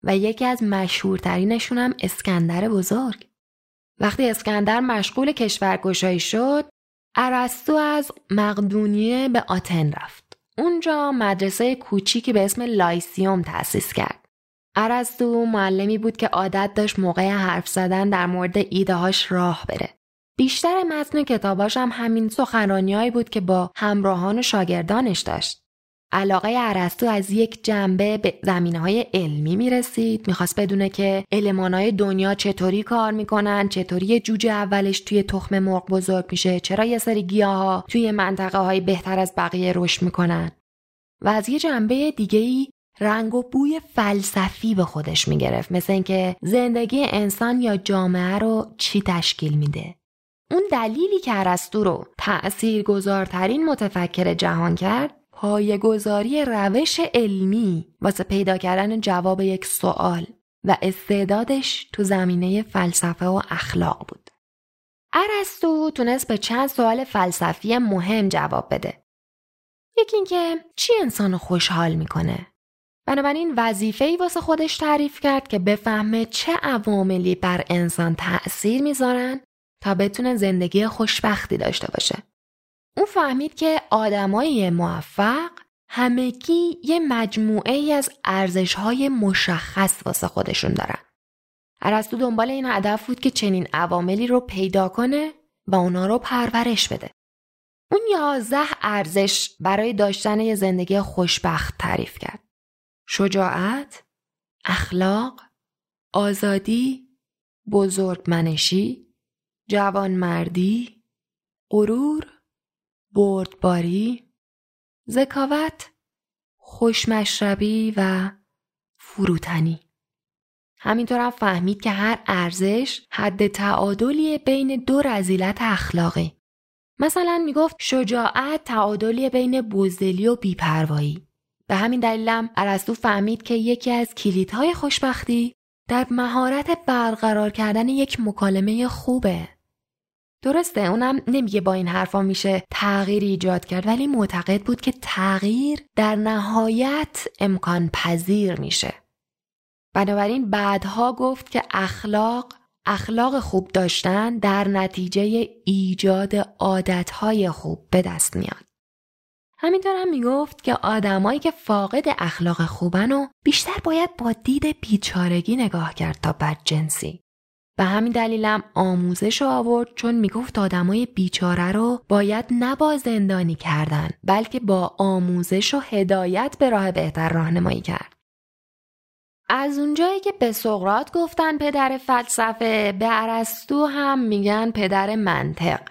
Speaker 1: و یکی از مشهورترینشون هم اسکندر بزرگ. وقتی اسکندر مشغول کشورگشایی شد ارسطو از مقدونیه به آتن رفت. اونجا مدرسه کوچیکی به اسم Lyceum تأسیس کرد. ارسطو معلمی بود که عادت داشت موقع حرف زدن در مورد ایدههاش راه بره. بیشتر متن کتاباش هم همین سخنرانیهایی بود که با همراهان و شاگردانش داشت. علاقه ارسطو از یک جنبه به زمینه های علمی می رسید می‌خواست بدونه که های دنیا چطوری کار می‌کنن چطوری جوجه اولش توی تخم مرغ بزرگ میشه چرا یه سری گیاه ها توی منطقه های بهتر از بقیه رشد می‌کنن. و از یه جنبه دیگه ای رنگ و بوی فلسفی به خودش می‌گرفت. مثل اینکه زندگی انسان یا جامعه رو چی تشکیل میده. اون دلیلی که ارسطو رو تأثیر گذارترین متفکر جهان کرد گذاری روش علمی واسه پیدا کردن جواب یک سوال و استعدادش تو زمینه فلسفه و اخلاق بود. ارسطو تونست به چند سوال فلسفی مهم جواب بده. یکی اینکه چی انسان خوشحال می‌کنه؟ بنابراین وظیفه ای واسه خودش تعریف کرد که بفهمه چه عواملی بر انسان تأثیر می‌ذارن تا بتونه زندگی خوشبختی داشته باشه. اون فهمید که آدمای موفق همگی یه مجموعه ای از ارزش های مشخص واسه خودشون دارن. ارسطو دنبال این هدف بود که چنین عواملی رو پیدا کنه و اونا رو پرورش بده. اون یازده ارزش برای داشتن یه زندگی خوشبخت تعریف کرد. شجاعت، اخلاق، آزادی، بزرگمنشی جوانمردی غرور بردباری ذکاوت خوشمشربی و فروتنی. همینطور هم فهمید که هر ارزش حد تعادلی بین دو رزیلت اخلاقی مثلا می‌گفت شجاعت تعادلی بین بزدلی و بیپروایی. به همین دلیلم ارسطو فهمید که یکی از کلیدهای خوشبختی در مهارت برقرار کردن یک مکالمه خوبه. درسته اونم نمیگه با این حرفا میشه تغییر ایجاد کرد ولی معتقد بود که تغییر در نهایت امکان پذیر میشه بنابراین بعدها گفت که اخلاق اخلاق خوب داشتن در نتیجه ایجاد عادتهای خوب به دست میاد. همینطور هم می‌گفت که آدمایی که فاقد اخلاق خوبن و بیشتر باید با دید بیچارگی نگاه کرد تا بدجنسی. به همین دلیلم آموزش آورد چون می‌گفت آدمای بیچاره رو باید نه با زندانی کردن بلکه با آموزش و هدایت به راه بهتر راهنمایی کرد. از اونجایی که به سقرات گفتن پدر فلسفه به ارسطو هم میگن پدر منطق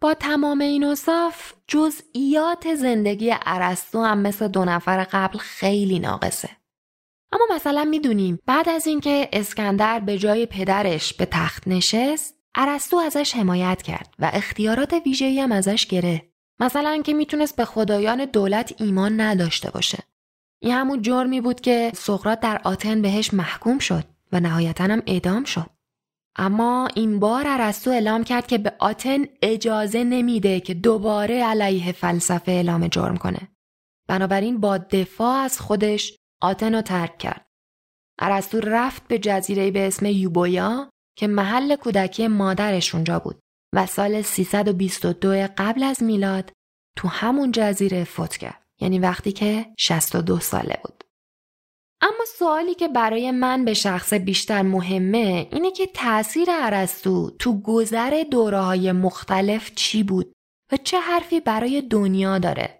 Speaker 1: با تمام این اصاف جزئیات زندگی ارسطو هم مثل دو نفر قبل خیلی ناقصه اما مثلا می‌دونیم بعد از اینکه اسکندر به جای پدرش به تخت نشست ارسطو ازش حمایت کرد و اختیارات ویژه‌ای هم ازش گرفت مثلا که می‌تونست به خدایان دولت ایمان نداشته باشه این همون جرمی بود که سقرات در آتن بهش محکوم شد و نهایتا هم اعدام شد. اما این بار ارسطو اعلام کرد که به آتن اجازه نمیده که دوباره علیه فلسفه اعلام جرم کنه. بنابراین با دفاع از خودش آتن رو ترک کرد. ارسطو رفت به جزیره به اسم یوبویا که محل کودکی مادرش اونجا بود و سال 322 قبل از میلاد تو همون جزیره فوت کرد. یعنی وقتی که 62 ساله بود. اما سوالی که برای من به شخص بیشتر مهمه اینه که تاثیر ارسطو تو گذر دوره های مختلف چی بود و چه حرفی برای دنیا داره.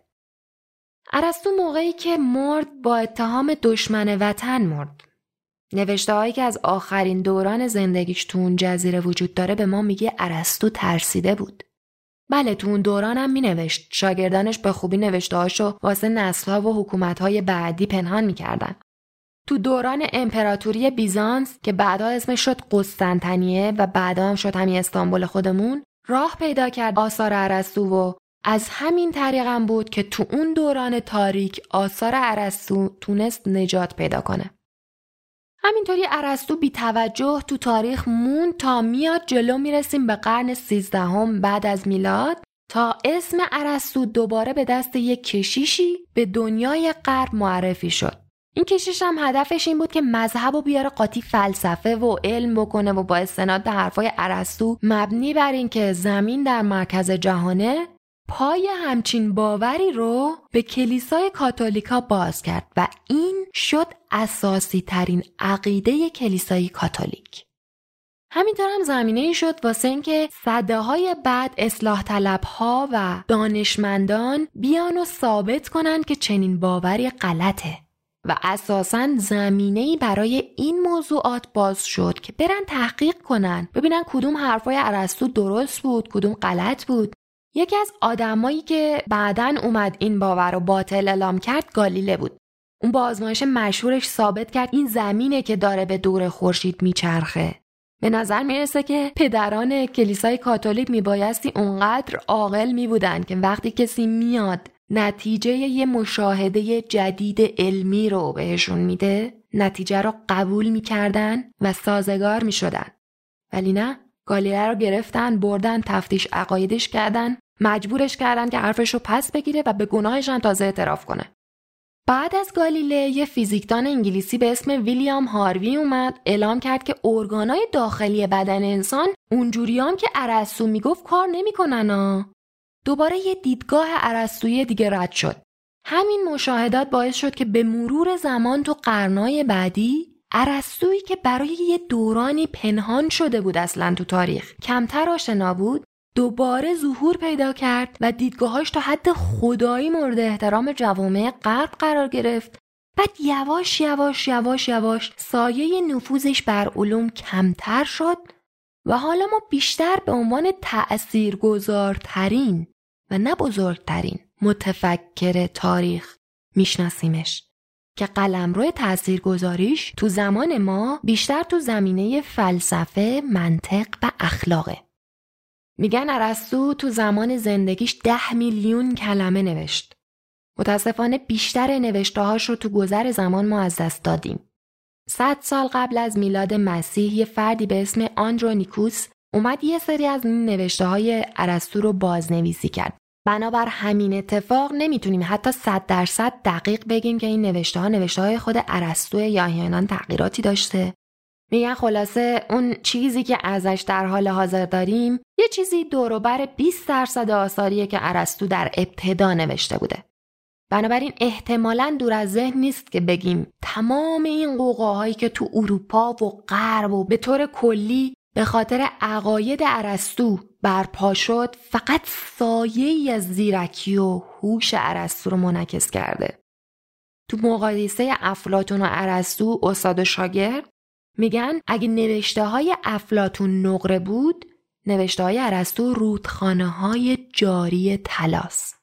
Speaker 1: ارسطو موقعی که مرد با اتهام دشمن وطن مرد. نوشته هایی که از آخرین دوران زندگیش تو اون جزیره وجود داره به ما میگه ارسطو ترسیده بود. بله تو اون دورانم می نوشت شاگردانش به خوبی نوشتهاشو واسه نسلها و حکومتهای بعدی پنهان می‌کردن. تو دوران امپراتوری بیزانس که بعدا اسمش شد قسطنطنیه و بعدا هم شد همین استانبول خودمون راه پیدا کرد آثار ارسطو و از همین طریقم بود که تو اون دوران تاریک آثار ارسطو تونست نجات پیدا کنه. همینطوری ارسطو بی توجه تو تاریخ مون تا میاد جلو می‌رسیم به قرن سیزدهم بعد از میلاد تا اسم ارسطو دوباره به دست یک کشیشی به دنیای غرب معرفی شد. این کشیش هم هدفش این بود که مذهب و بیاره قاطی فلسفه و علم بکنه و با استناد به حرفای ارسطو مبنی بر اینکه زمین در مرکز جهانه پای همچین باوری رو به کلیسای کاتولیکا باز کرد و این شد اساسی ترین عقیده کلیسای کاتولیک. همینطور هم زمینه ای شد واسه اینکه صده های بعد اصلاح طلب ها و دانشمندان بیان و ثابت کنند که چنین باوری غلطه و اساسا زمینه ای برای این موضوعات باز شد که برن تحقیق کنن ببینن کدوم حرفای ارسطو درست بود کدوم غلط بود یکی از آدمایی که بعدا اومد این باور رو باطل اعلام کرد گالیله بود. اون با آزمایش مشهورش ثابت کرد این زمینه که داره به دور خورشید میچرخه. به نظر می‌رسه که پدران کلیسای کاتولیک میبایستی اونقدر عاقل میبودن که وقتی کسی میاد نتیجه یه مشاهده جدید علمی رو بهشون میده نتیجه رو قبول می‌کردن و سازگار می‌شدن. ولی نه گالیله رو گرفتن بردن تفتیش عقایدش کردن مجبورش کردن که حرفش رو پس بگیره و به گناهش هم تازه اعتراف کنه. بعد از گالیله یه فیزیکدان انگلیسی به اسم ویلیام هاروی اومد اعلام کرد که ارگانای داخلی بدن انسان اونجوریام که ارسطو می‌گفت کار نمی‌کنن ها. دوباره یه دیدگاه ارسطویی دیگه رد شد. همین مشاهدات باعث شد که به مرور زمان تو قرنای بعدی ارسطویی که برای یه دورانی پنهان شده بود اصلا تو تاریخ کمتر آشنا بود دوباره ظهور پیدا کرد و دیدگاهاش تا حد خدایی مورد احترام جوامع غرب قرار گرفت. بعد یواش یواش یواش یواش سایه نفوذش بر علوم کمتر شد و حالا ما بیشتر به عنوان تأثیرگذارترین و نه بزرگترین متفکر تاریخ میشناسیمش. که قلمرو تاثیرگذاریش تو زمان ما بیشتر تو زمینه فلسفه، منطق و اخلاقه. میگن ارسطو تو زمان زندگیش ده میلیون کلمه نوشت. متاسفانه بیشتر نوشتهاش رو تو گذر زمان ما از دست دادیم. صد سال قبل از میلاد مسیح یه فردی به اسم آندرونیکوس اومد یه سری از این نوشته های ارسطو رو بازنویسی کرد. بنابر همین اتفاق نمی‌تونیم حتی صد درصد دقیق بگیم که این نوشته ها نوشته های خود ارسطو یا احیانا تغییراتی داشته. میگن خلاصه اون چیزی که ازش در حال حاضر داریم یه چیزی دوروبر 20 درصد آثاریه که ارسطو در ابتدا نوشته بوده. بنابراین احتمالا دور از ذهن نیست که بگیم تمام این قوقاهایی که تو اروپا و غرب و به طور کلی به خاطر عقاید ارسطو برپا شد فقط سایه از زیرکی و هوش ارسطو رو منعکس کرده. تو مقایسه افلاتون و ارسطو استاد و شاگرد میگن اگه نوشته های افلاتون نقره بود نوشته های ارسطو رودخانه های جاری تلاس.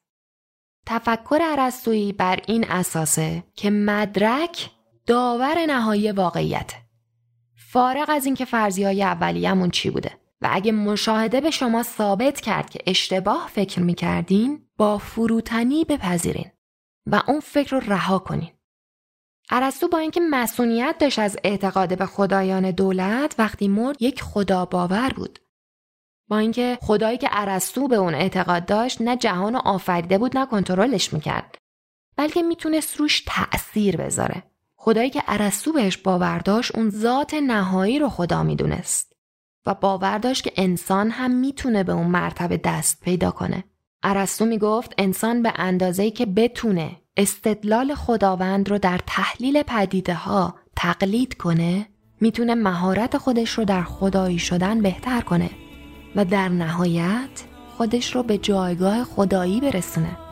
Speaker 1: تفکر ارسطویی بر این اساسه که مدرک داور نهایی واقعیت. فارغ از اینکه فرضیه اولیه‌مون چی بوده و اگه مشاهده به شما ثابت کرد که اشتباه فکر می‌کردین با فروتنی بپذیرین و اون فکر رو رها کنین. ارسطو با اینکه مسئولیت داشت از اعتقاد به خدایان دولت وقتی مرد یک خدا باور بود. با اینکه خدایی که ارسطو به اون اعتقاد داشت نه جهان رو آفریده بود نه کنترلش می‌کرد بلکه می‌تونست روش تأثیر بذاره. خدایی که ارسطو بهش باور داشت اون ذات نهایی رو خدا می‌دونست. و باور داشت که انسان هم می‌تونه به اون مرتبه دست پیدا کنه. ارسطو می‌گفت انسان به اندازه‌ای که بتونه استدلال خداوند رو در تحلیل پدیده ها تقلید کنه می‌تونه مهارت خودش رو در خدایی شدن بهتر کنه و در نهایت خودش رو به جایگاه خدایی برسونه.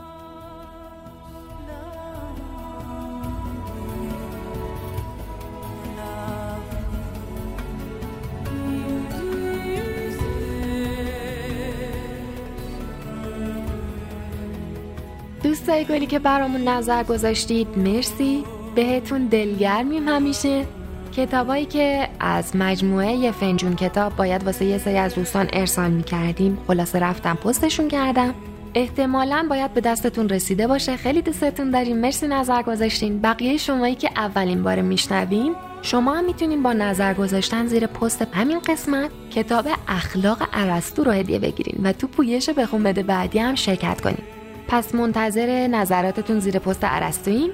Speaker 1: دوستای گلی که برامون نظر گذاشتید؟ مرسی. بهتون دلگرمیم همیشه. کتابایی که از مجموعه فنجون کتاب باید واسه یه سری از دوستان ارسال می‌کردیم. خلاصه رفتم پستشون کردم. احتمالا باید به دستتون رسیده باشه. خیلی دوستتون داریم. مرسی نظر گذاشتین. بقیه شمایی که اولین بار میشنوین شما هم می‌تونین با نظر گذاشتن زیر پست همین قسمت کتاب اخلاق ارسطو رو هدیه بگیرین و تو پویش بخون بده بعدی هم شرکت کنین. پس منتظر نظراتتون زیر پست ارسطوییم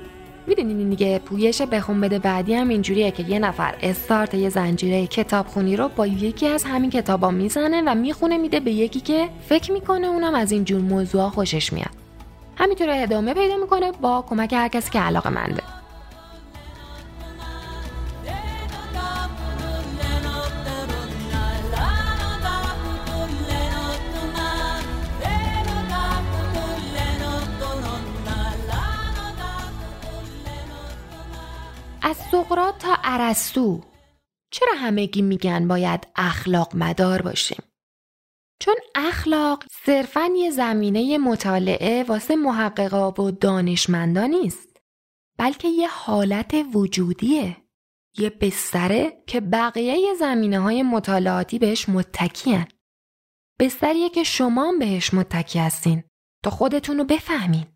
Speaker 1: می‌دونین دیگه پویش بخون بده بعدی هم اینجوریه که یه نفر استارت یه زنجیره کتابخونی رو با یکی از همین کتابا می‌زنه و می‌خونه میده به یکی که فکر می‌کنه اونم از این جور موضوع خوشش میاد. همینطور ادامه پیدا می‌کنه با کمک هر کسی که علاقه منده از سقرات تا ارسطو. چرا همگی میگن باید اخلاق مدار باشیم؟ چون اخلاق صرفا یه زمینه مطالعه واسه محققا و دانشمندا نیست بلکه یه حالت وجودیه. یه بستره که بقیه زمینه های مطالعاتی بهش متکیان بستریه که شما بهش متکی هستین. تا خودتون رو بفهمین.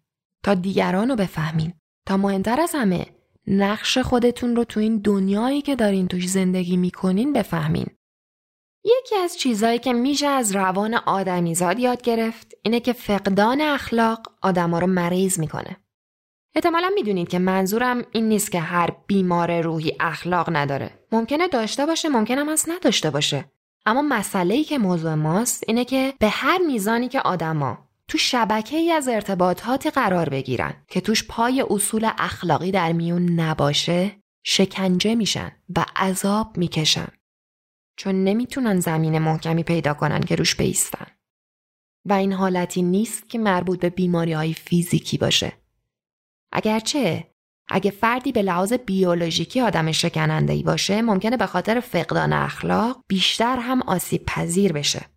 Speaker 1: تا دیگران رو بفهمین. تا مهمتر از همه نقش خودتون رو تو این دنیایی که دارین توش زندگی می‌کنین بفهمین. یکی از چیزهایی که میشه از روان آدمیزاد یاد گرفت اینه که فقدان اخلاق آدما رو مریض می‌کنه. احتمالا می‌دونید که منظورم این نیست که هر بیمار روحی اخلاق نداره. ممکنه داشته باشه ممکنه هم از نداشته باشه. اما مسئله ای که موضوع ماست اینه که به هر میزانی که آدما تو شبکه ای از ارتباطاتی قرار بگیرن که توش پای اصول اخلاقی در میون نباشه شکنجه میشن و عذاب می‌کشن. چون نمی‌تونن زمین محکمی پیدا کنن که روش بیستن. و این حالتی نیست که مربوط به بیماری های فیزیکی باشه. اگرچه اگه فردی به لحاظ بیولوژیکی آدم شکننده ای باشه ممکنه به خاطر فقدان اخلاق بیشتر هم آسیب پذیر بشه.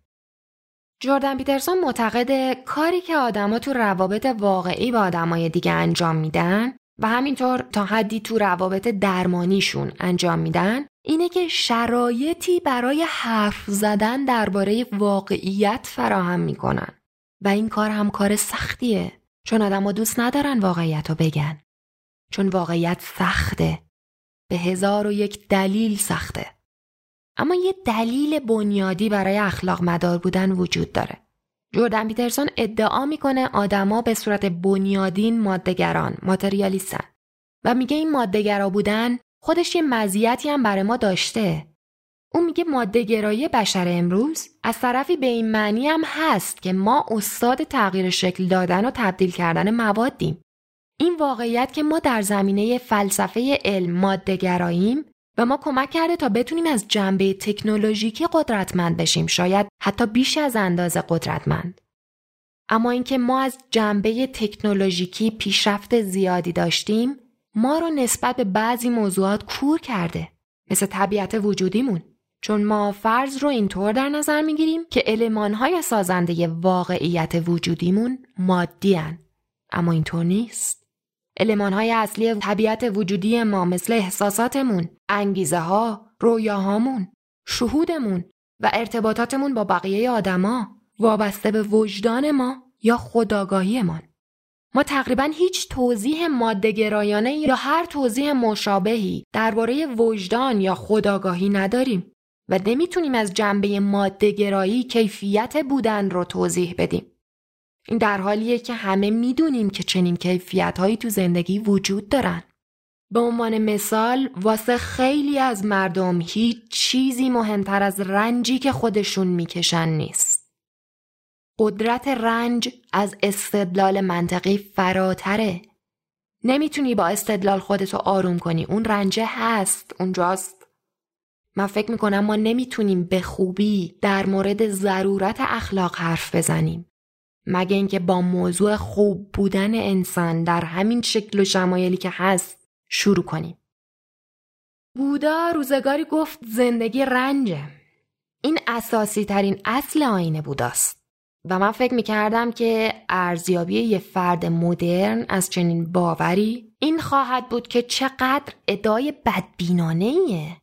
Speaker 1: جردن پیترسون معتقد کاری که آدما تو روابط واقعی با آدمای دیگه انجام میدن و همینطور تا حدی تو روابط درمانیشون انجام میدن اینه که شرایطی برای حرف زدن درباره واقعیت فراهم می‌کنن. و این کار هم کار سختیه چون آدما دوست ندارن واقعیت رو بگن. چون واقعیت سخته. به هزار و یک دلیل سخته. اما یه دلیل بنیادی برای اخلاق مدار بودن وجود داره. جوردن پیترسون ادعا می‌کنه آدما به صورت بنیادین مادهگران ماتریالیستن. و میگه این مادهگرا بودن خودش یه مزیتی هم برای ما داشته. اون میگه مادهگرایی بشر امروز از طرفی به این معنی هم هست که ما استاد تغییر شکل دادن و تبدیل کردن موادیم. این واقعیت که ما در زمینه فلسفه علم مادهگراییم و ما کمک کرده تا بتونیم از جنبه تکنولوژیکی قدرتمند بشیم شاید حتی بیش از اندازه قدرتمند. اما اینکه ما از جنبه تکنولوژیکی پیشرفت زیادی داشتیم ما رو نسبت به بعضی موضوعات کور کرده مثل طبیعت وجودیمون. چون ما فرض رو اینطور در نظر می‌گیریم که المانهای سازنده واقعیت وجودیمون مادی اما اینطور نیست. های اصلی طبیعت وجودی ما مثل احساساتمون، انگیزه ها، رویاهامون، شهودمون و ارتباطاتمون با بقیه آدما وابسته به وجدان ما یا خداگاهیمان. ما تقریبا هیچ توضیح مادهگرایانه یا هر توضیح مشابهی درباره وجدان یا خداگاهی نداریم و نمی‌تونیم از جنبه مادهگرایی کیفیت بودن رو توضیح بدیم. این در حالیه که همه می‌دونیم که چنین کیفیت هایی تو زندگی وجود دارن. به عنوان مثال واسه خیلی از مردم هیچ چیزی مهمتر از رنجی که خودشون می‌کشن نیست. قدرت رنج از استدلال منطقی فراتره. نمی‌تونی با استدلال خودتو آروم کنی. اون رنجه هست. اونجاست. من فکر می‌کنم ما نمی‌تونیم به خوبی در مورد ضرورت اخلاق حرف بزنیم. مگه اینکه با موضوع خوب بودن انسان در همین شکل و شمایلی که هست شروع کنیم. بودا روزگاری گفت زندگی رنجه. این اساسی ترین اصل آینه بوداست. و من فکر می‌کردم که ارزیابی یه فرد مدرن از چنین باوری این خواهد بود که چقدر ادای بدبینانه ایه.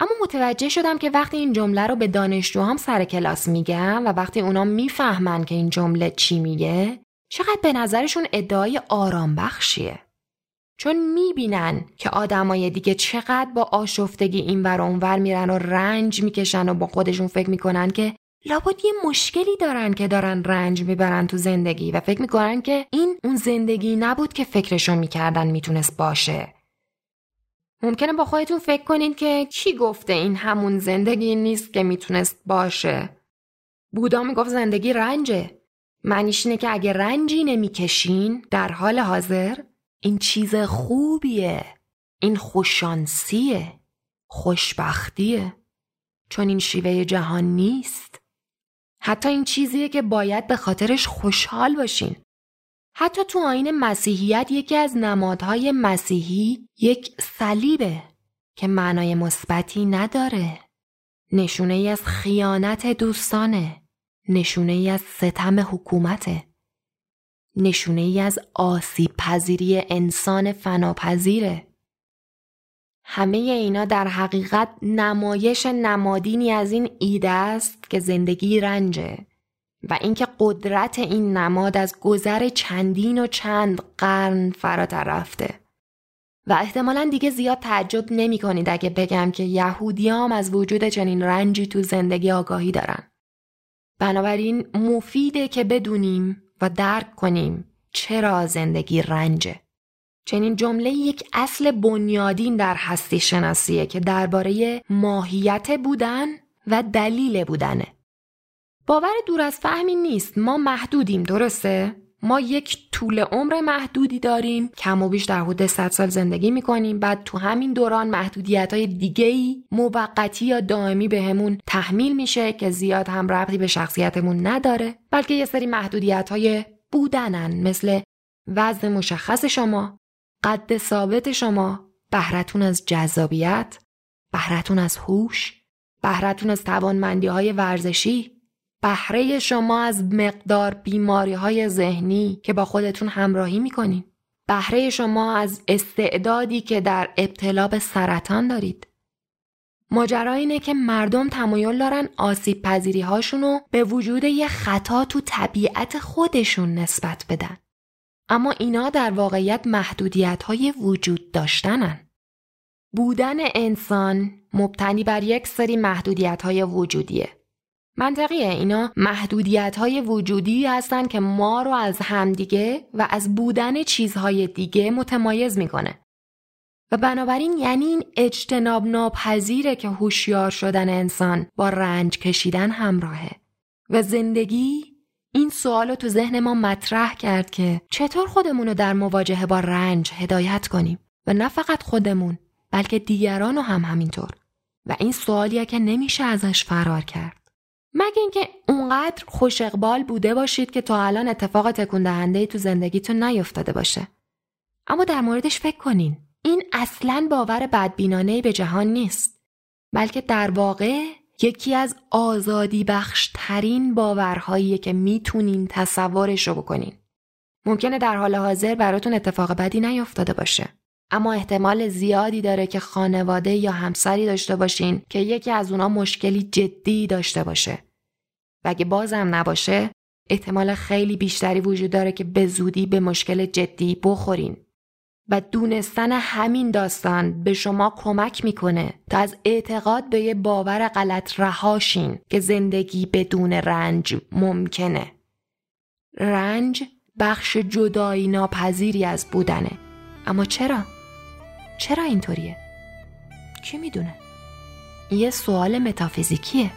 Speaker 1: اما متوجه شدم که وقتی این جمله رو به دانشجوهام سر کلاس میگم و وقتی اونا می‌فهمن که این جمله چی میگه چقدر به نظرشون ادعای آرام بخشیه. چون می‌بینن که آدمای دیگه چقدر با آشفتگی این ور اونور میرن و رنج می‌کشن و با خودشون فکر می‌کنن که لابد یه مشکلی دارن که دارن رنج می‌برن تو زندگی و فکر می‌کنن که این اون زندگی نبود که فکرشون می‌کردن می‌تونست باشه ممکنه با خودتون فکر کنید که کی گفته این همون زندگی نیست که می‌تونست باشه. بودا می‌گفت زندگی رنجه. معنیش اینه که اگه رنجی نمی‌کشین در حال حاضر این چیز خوبیه. این خوشانسیه. خوشبختیه. چون این شیوه جهان نیست. حتی این چیزیه که باید به خاطرش خوشحال باشین. حتی تو آین مسیحیت یکی از نمادهای مسیحی یک صلیبه که معنای مثبتی نداره. نشونه ای از خیانت دوستانه. نشونه ای از ستم حکومته. نشونه ای از آسیب پذیری انسان فناپذیره. همه اینا در حقیقت نمایش نمادینی از این ایده است که زندگی رنجه و اینکه قدرت این نماد از گذر چندین و چند قرن فراتر رفته و احتمالا دیگه زیاد تعجب نمی کنید اگه بگم که یهودیام از وجود چنین رنجی تو زندگی آگاهی دارن. بنابراین مفیده که بدونیم و درک کنیم چرا زندگی رنجه. چنین جمله یک اصل بنیادین در هستی شناسیه که درباره ماهیت بودن و دلیل بودنه. باور دور از فهمی نیست. ما محدودیم درسته؟ ما یک طول عمر محدودی داریم. کم و بیش در حدود 100 سال زندگی می‌کنیم. بعد تو همین دوران محدودیت های دیگه ای موقتی یا دائمی بهمون به تحمیل میشه که زیاد هم ربطی به شخصیتمون نداره بلکه یه سری محدودیت های بودنن مثل وزن مشخص شما قد ثابت شما بهرتون از جذابیت بهرتون از هوش بهرتون از توانمندی های ورزشی. بهره شما از مقدار بیماری های ذهنی که با خودتون همراهی می‌کنین بهره شما از استعدادی که در ابتلا به سرطان دارید ماجرا اینه که مردم تمایل دارن آسیب پذیری هاشونو به وجود یه خطا تو طبیعت خودشون نسبت بدن. اما اینا در واقعیت محدودیت های وجود داشتنن. بودن انسان مبتنی بر یک سری محدودیت های وجودیه. منطقیه. اینا محدودیت های وجودی هستن که ما رو از همدیگه و از بودن چیزهای دیگه متمایز می‌کنه. و بنابراین یعنی این اجتناب ناپذیره که هوشیار شدن انسان با رنج کشیدن همراهه. و زندگی این سوال رو تو ذهن ما مطرح کرد که چطور خودمون رو در مواجهه با رنج هدایت کنیم؟ و نه فقط خودمون بلکه دیگران رو هم همینطور. و این سوالیه که نمیشه ازش فرار کرد. مگه اینکه اونقدر خوش اقبال بوده باشید که تا الان اتفاق تکون دهنده تو زندگیتون نیفتاده باشه اما در موردش فکر کنین این اصلا باور بدبینانه به جهان نیست بلکه در واقع یکی از آزادی بخشترین باورهایی که می‌تونین تصورش رو بکنین. ممکنه در حال حاضر براتون اتفاق بدی نیفتاده باشه. اما احتمال زیادی داره که خانواده یا همسری داشته باشین که یکی از اونا مشکلی جدی داشته باشه. و اگه بازم نباشه احتمال خیلی بیشتری وجود داره که به زودی به مشکل جدی بخورین. و دونستن همین داستان به شما کمک می‌کنه تا از اعتقاد به یه باور غلط رهاشین که زندگی بدون رنج ممکنه. رنج بخش جدایی ناپذیری از بودنه. اما چرا؟ چرا اینطوریه؟ کی می‌دونه؟ یه سوال متافیزیکیه.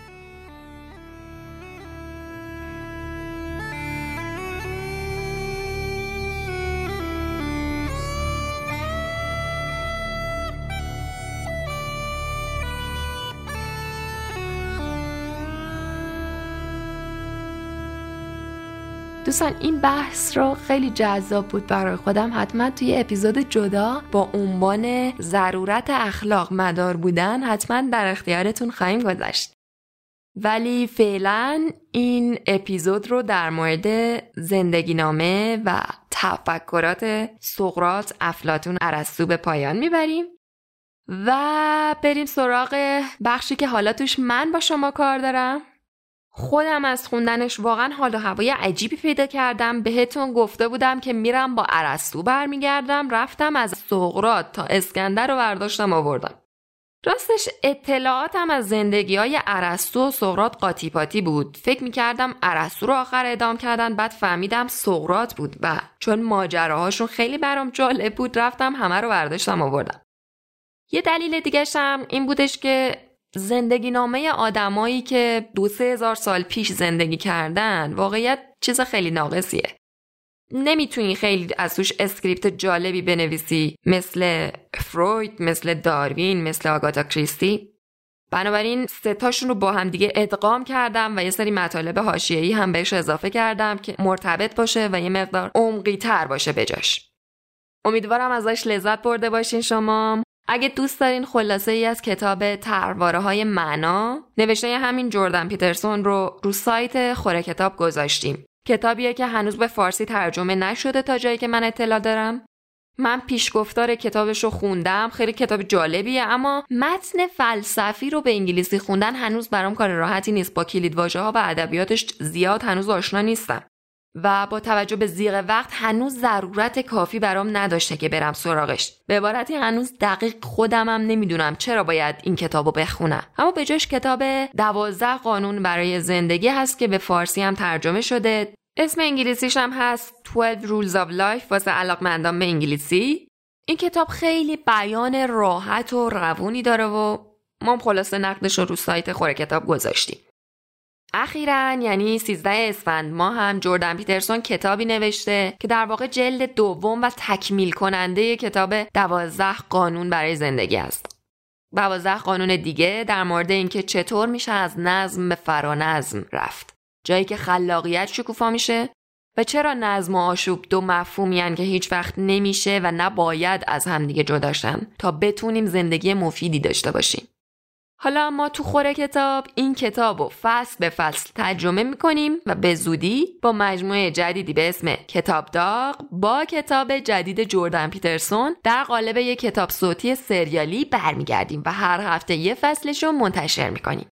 Speaker 1: دوستان این بحث رو خیلی جذاب بود برای خودم. حتما توی اپیزود جدا با عنوان ضرورت اخلاق مدار بودن حتما در اختیارتون خواهیم گذاشت ولی فعلا این اپیزود رو در مورد زندگی نامه و تفکرات سقرات افلاتون ارسطو به پایان می‌بریم و بریم سراغ بخشی که حالا توش من با شما کار دارم. خودم از خوندنش واقعا حال و هوای عجیبی پیدا کردم. بهتون گفته بودم که میرم با عرستو برمیگردم. رفتم از سقرات تا اسکندر رو برداشتم آوردم. راستش اطلاعاتم از زندگی های عرستو و سقرات قاطی پاتی بود. فکر می‌کردم عرستو رو آخر ادام کردن بعد فهمیدم سقرات بود و چون ماجراهاشون خیلی برام جالب بود رفتم همه رو برداشتم آوردم. یه دلیل دیگه هم این بودش که زندگی نامه آدمایی که دو سه هزار سال پیش زندگی کردن واقعیت چیز خیلی ناقصیه. نمی‌تونی خیلی از توش script جالبی بنویسی مثل فروید، مثل داروین، مثل آگاتا کریستی. بنابراین ستاشون رو با هم دیگه ادغام کردم و یه سری مطالب حاشیه‌ای هم بهش اضافه کردم که مرتبط باشه و یه مقدار عمقی تر باشه بجاش. امیدوارم ازش لذت برده باشین شما اگه دوست دارین خلاصه ای از کتاب طرحواره های معنا نوشته همین جردن پیترسون رو رو سایت خوره کتاب گذاشتیم. کتابیه که هنوز به فارسی ترجمه نشده تا جایی که من اطلاع دارم. من پیشگفتار کتابش رو خوندم خیلی کتاب جالبیه اما متن فلسفی رو به انگلیسی خوندن هنوز برام کار راحتی نیست. با کلید ها و ادبیاتش زیاد هنوز آشنا نیستم. و با توجه به زیغ وقت هنوز ضرورت کافی برام نداشته که برم سراغش. به عبارتی هنوز دقیق خودمم نمی‌دونم چرا باید این کتابو بخونم. اما به جاش کتاب دوازده قانون برای زندگی هست که به فارسی هم ترجمه شده. اسم انگلیسیش هم هست 12 Rules of Life واسه علاقمندان به انگلیسی. این کتاب خیلی بیان راحت و روونی داره و ما خلاصه نقدش رو رو سایت خوره کتاب گذاشتیم. اخیرا یعنی 13 اسفند ما هم جردن پیترسون کتابی نوشته که در واقع جلد دوم و تکمیل کننده کتاب دوازده قانون برای زندگی است. دوازده قانون دیگه در مورد اینکه چطور میشه از نظم به فرانظم رفت. جایی که خلاقیت شکوفا میشه و چرا نظم و آشوب دو مفهومی که هیچ وقت نمیشه و نباید از همدیگه جداشن تا بتونیم زندگی مفیدی داشته باشیم. حالا ما تو خوره کتاب این کتاب رو فصل به فصل ترجمه می‌کنیم و به زودی با مجموعه جدیدی به اسم کتاب داغ با کتاب جدید جردن پیترسون در قالب یک کتاب صوتی سریالی برمیگردیم و هر هفته یه فصلش رو منتشر می‌کنیم.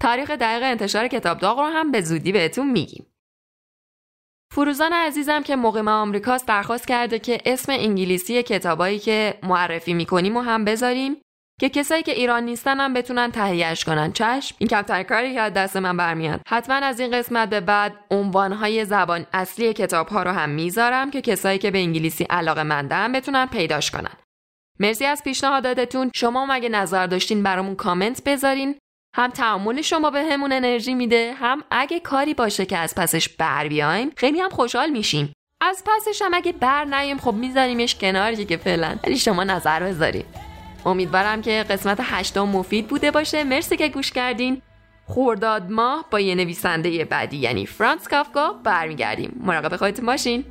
Speaker 1: تاریخ دقیق انتشار کتاب داغ رو هم به زودی بهتون میگیم. فروزان عزیزم که مقیم آمریکاست درخواست کرده که اسم انگلیسی کتابایی که معرفی می‌کنیم و هم بذاریم که کسایی که ایران نیستن هم بتونن تهیهش کنن. چشم؟ این کمتر کاری که از دست من برمیاد. حتما از این قسمت به بعد عنوانهای زبان اصلی کتاب ها رو هم می‌ذارم که کسایی که به انگلیسی علاقه مندن بتونن پیداش کنن. مرسی از پیشنهاداتتون. شما مگه نظر داشتین برامون کامنت بذارین. هم تعامل شما به همون انرژی میده هم اگه کاری باشه که از پسش بر بیایم خیلی هم خوشحال میشیم. از پسش هم اگه بر نیم خب میذاریمش کنار که فعلا. ولی شما نظر بذارید امیدوارم که قسمت هشتم مفید بوده باشه. مرسی که گوش کردین. خورداد ماه با یه نویسنده بعدی یعنی فرانس کافکا برمیگردیم. مراقب خودتون باشین.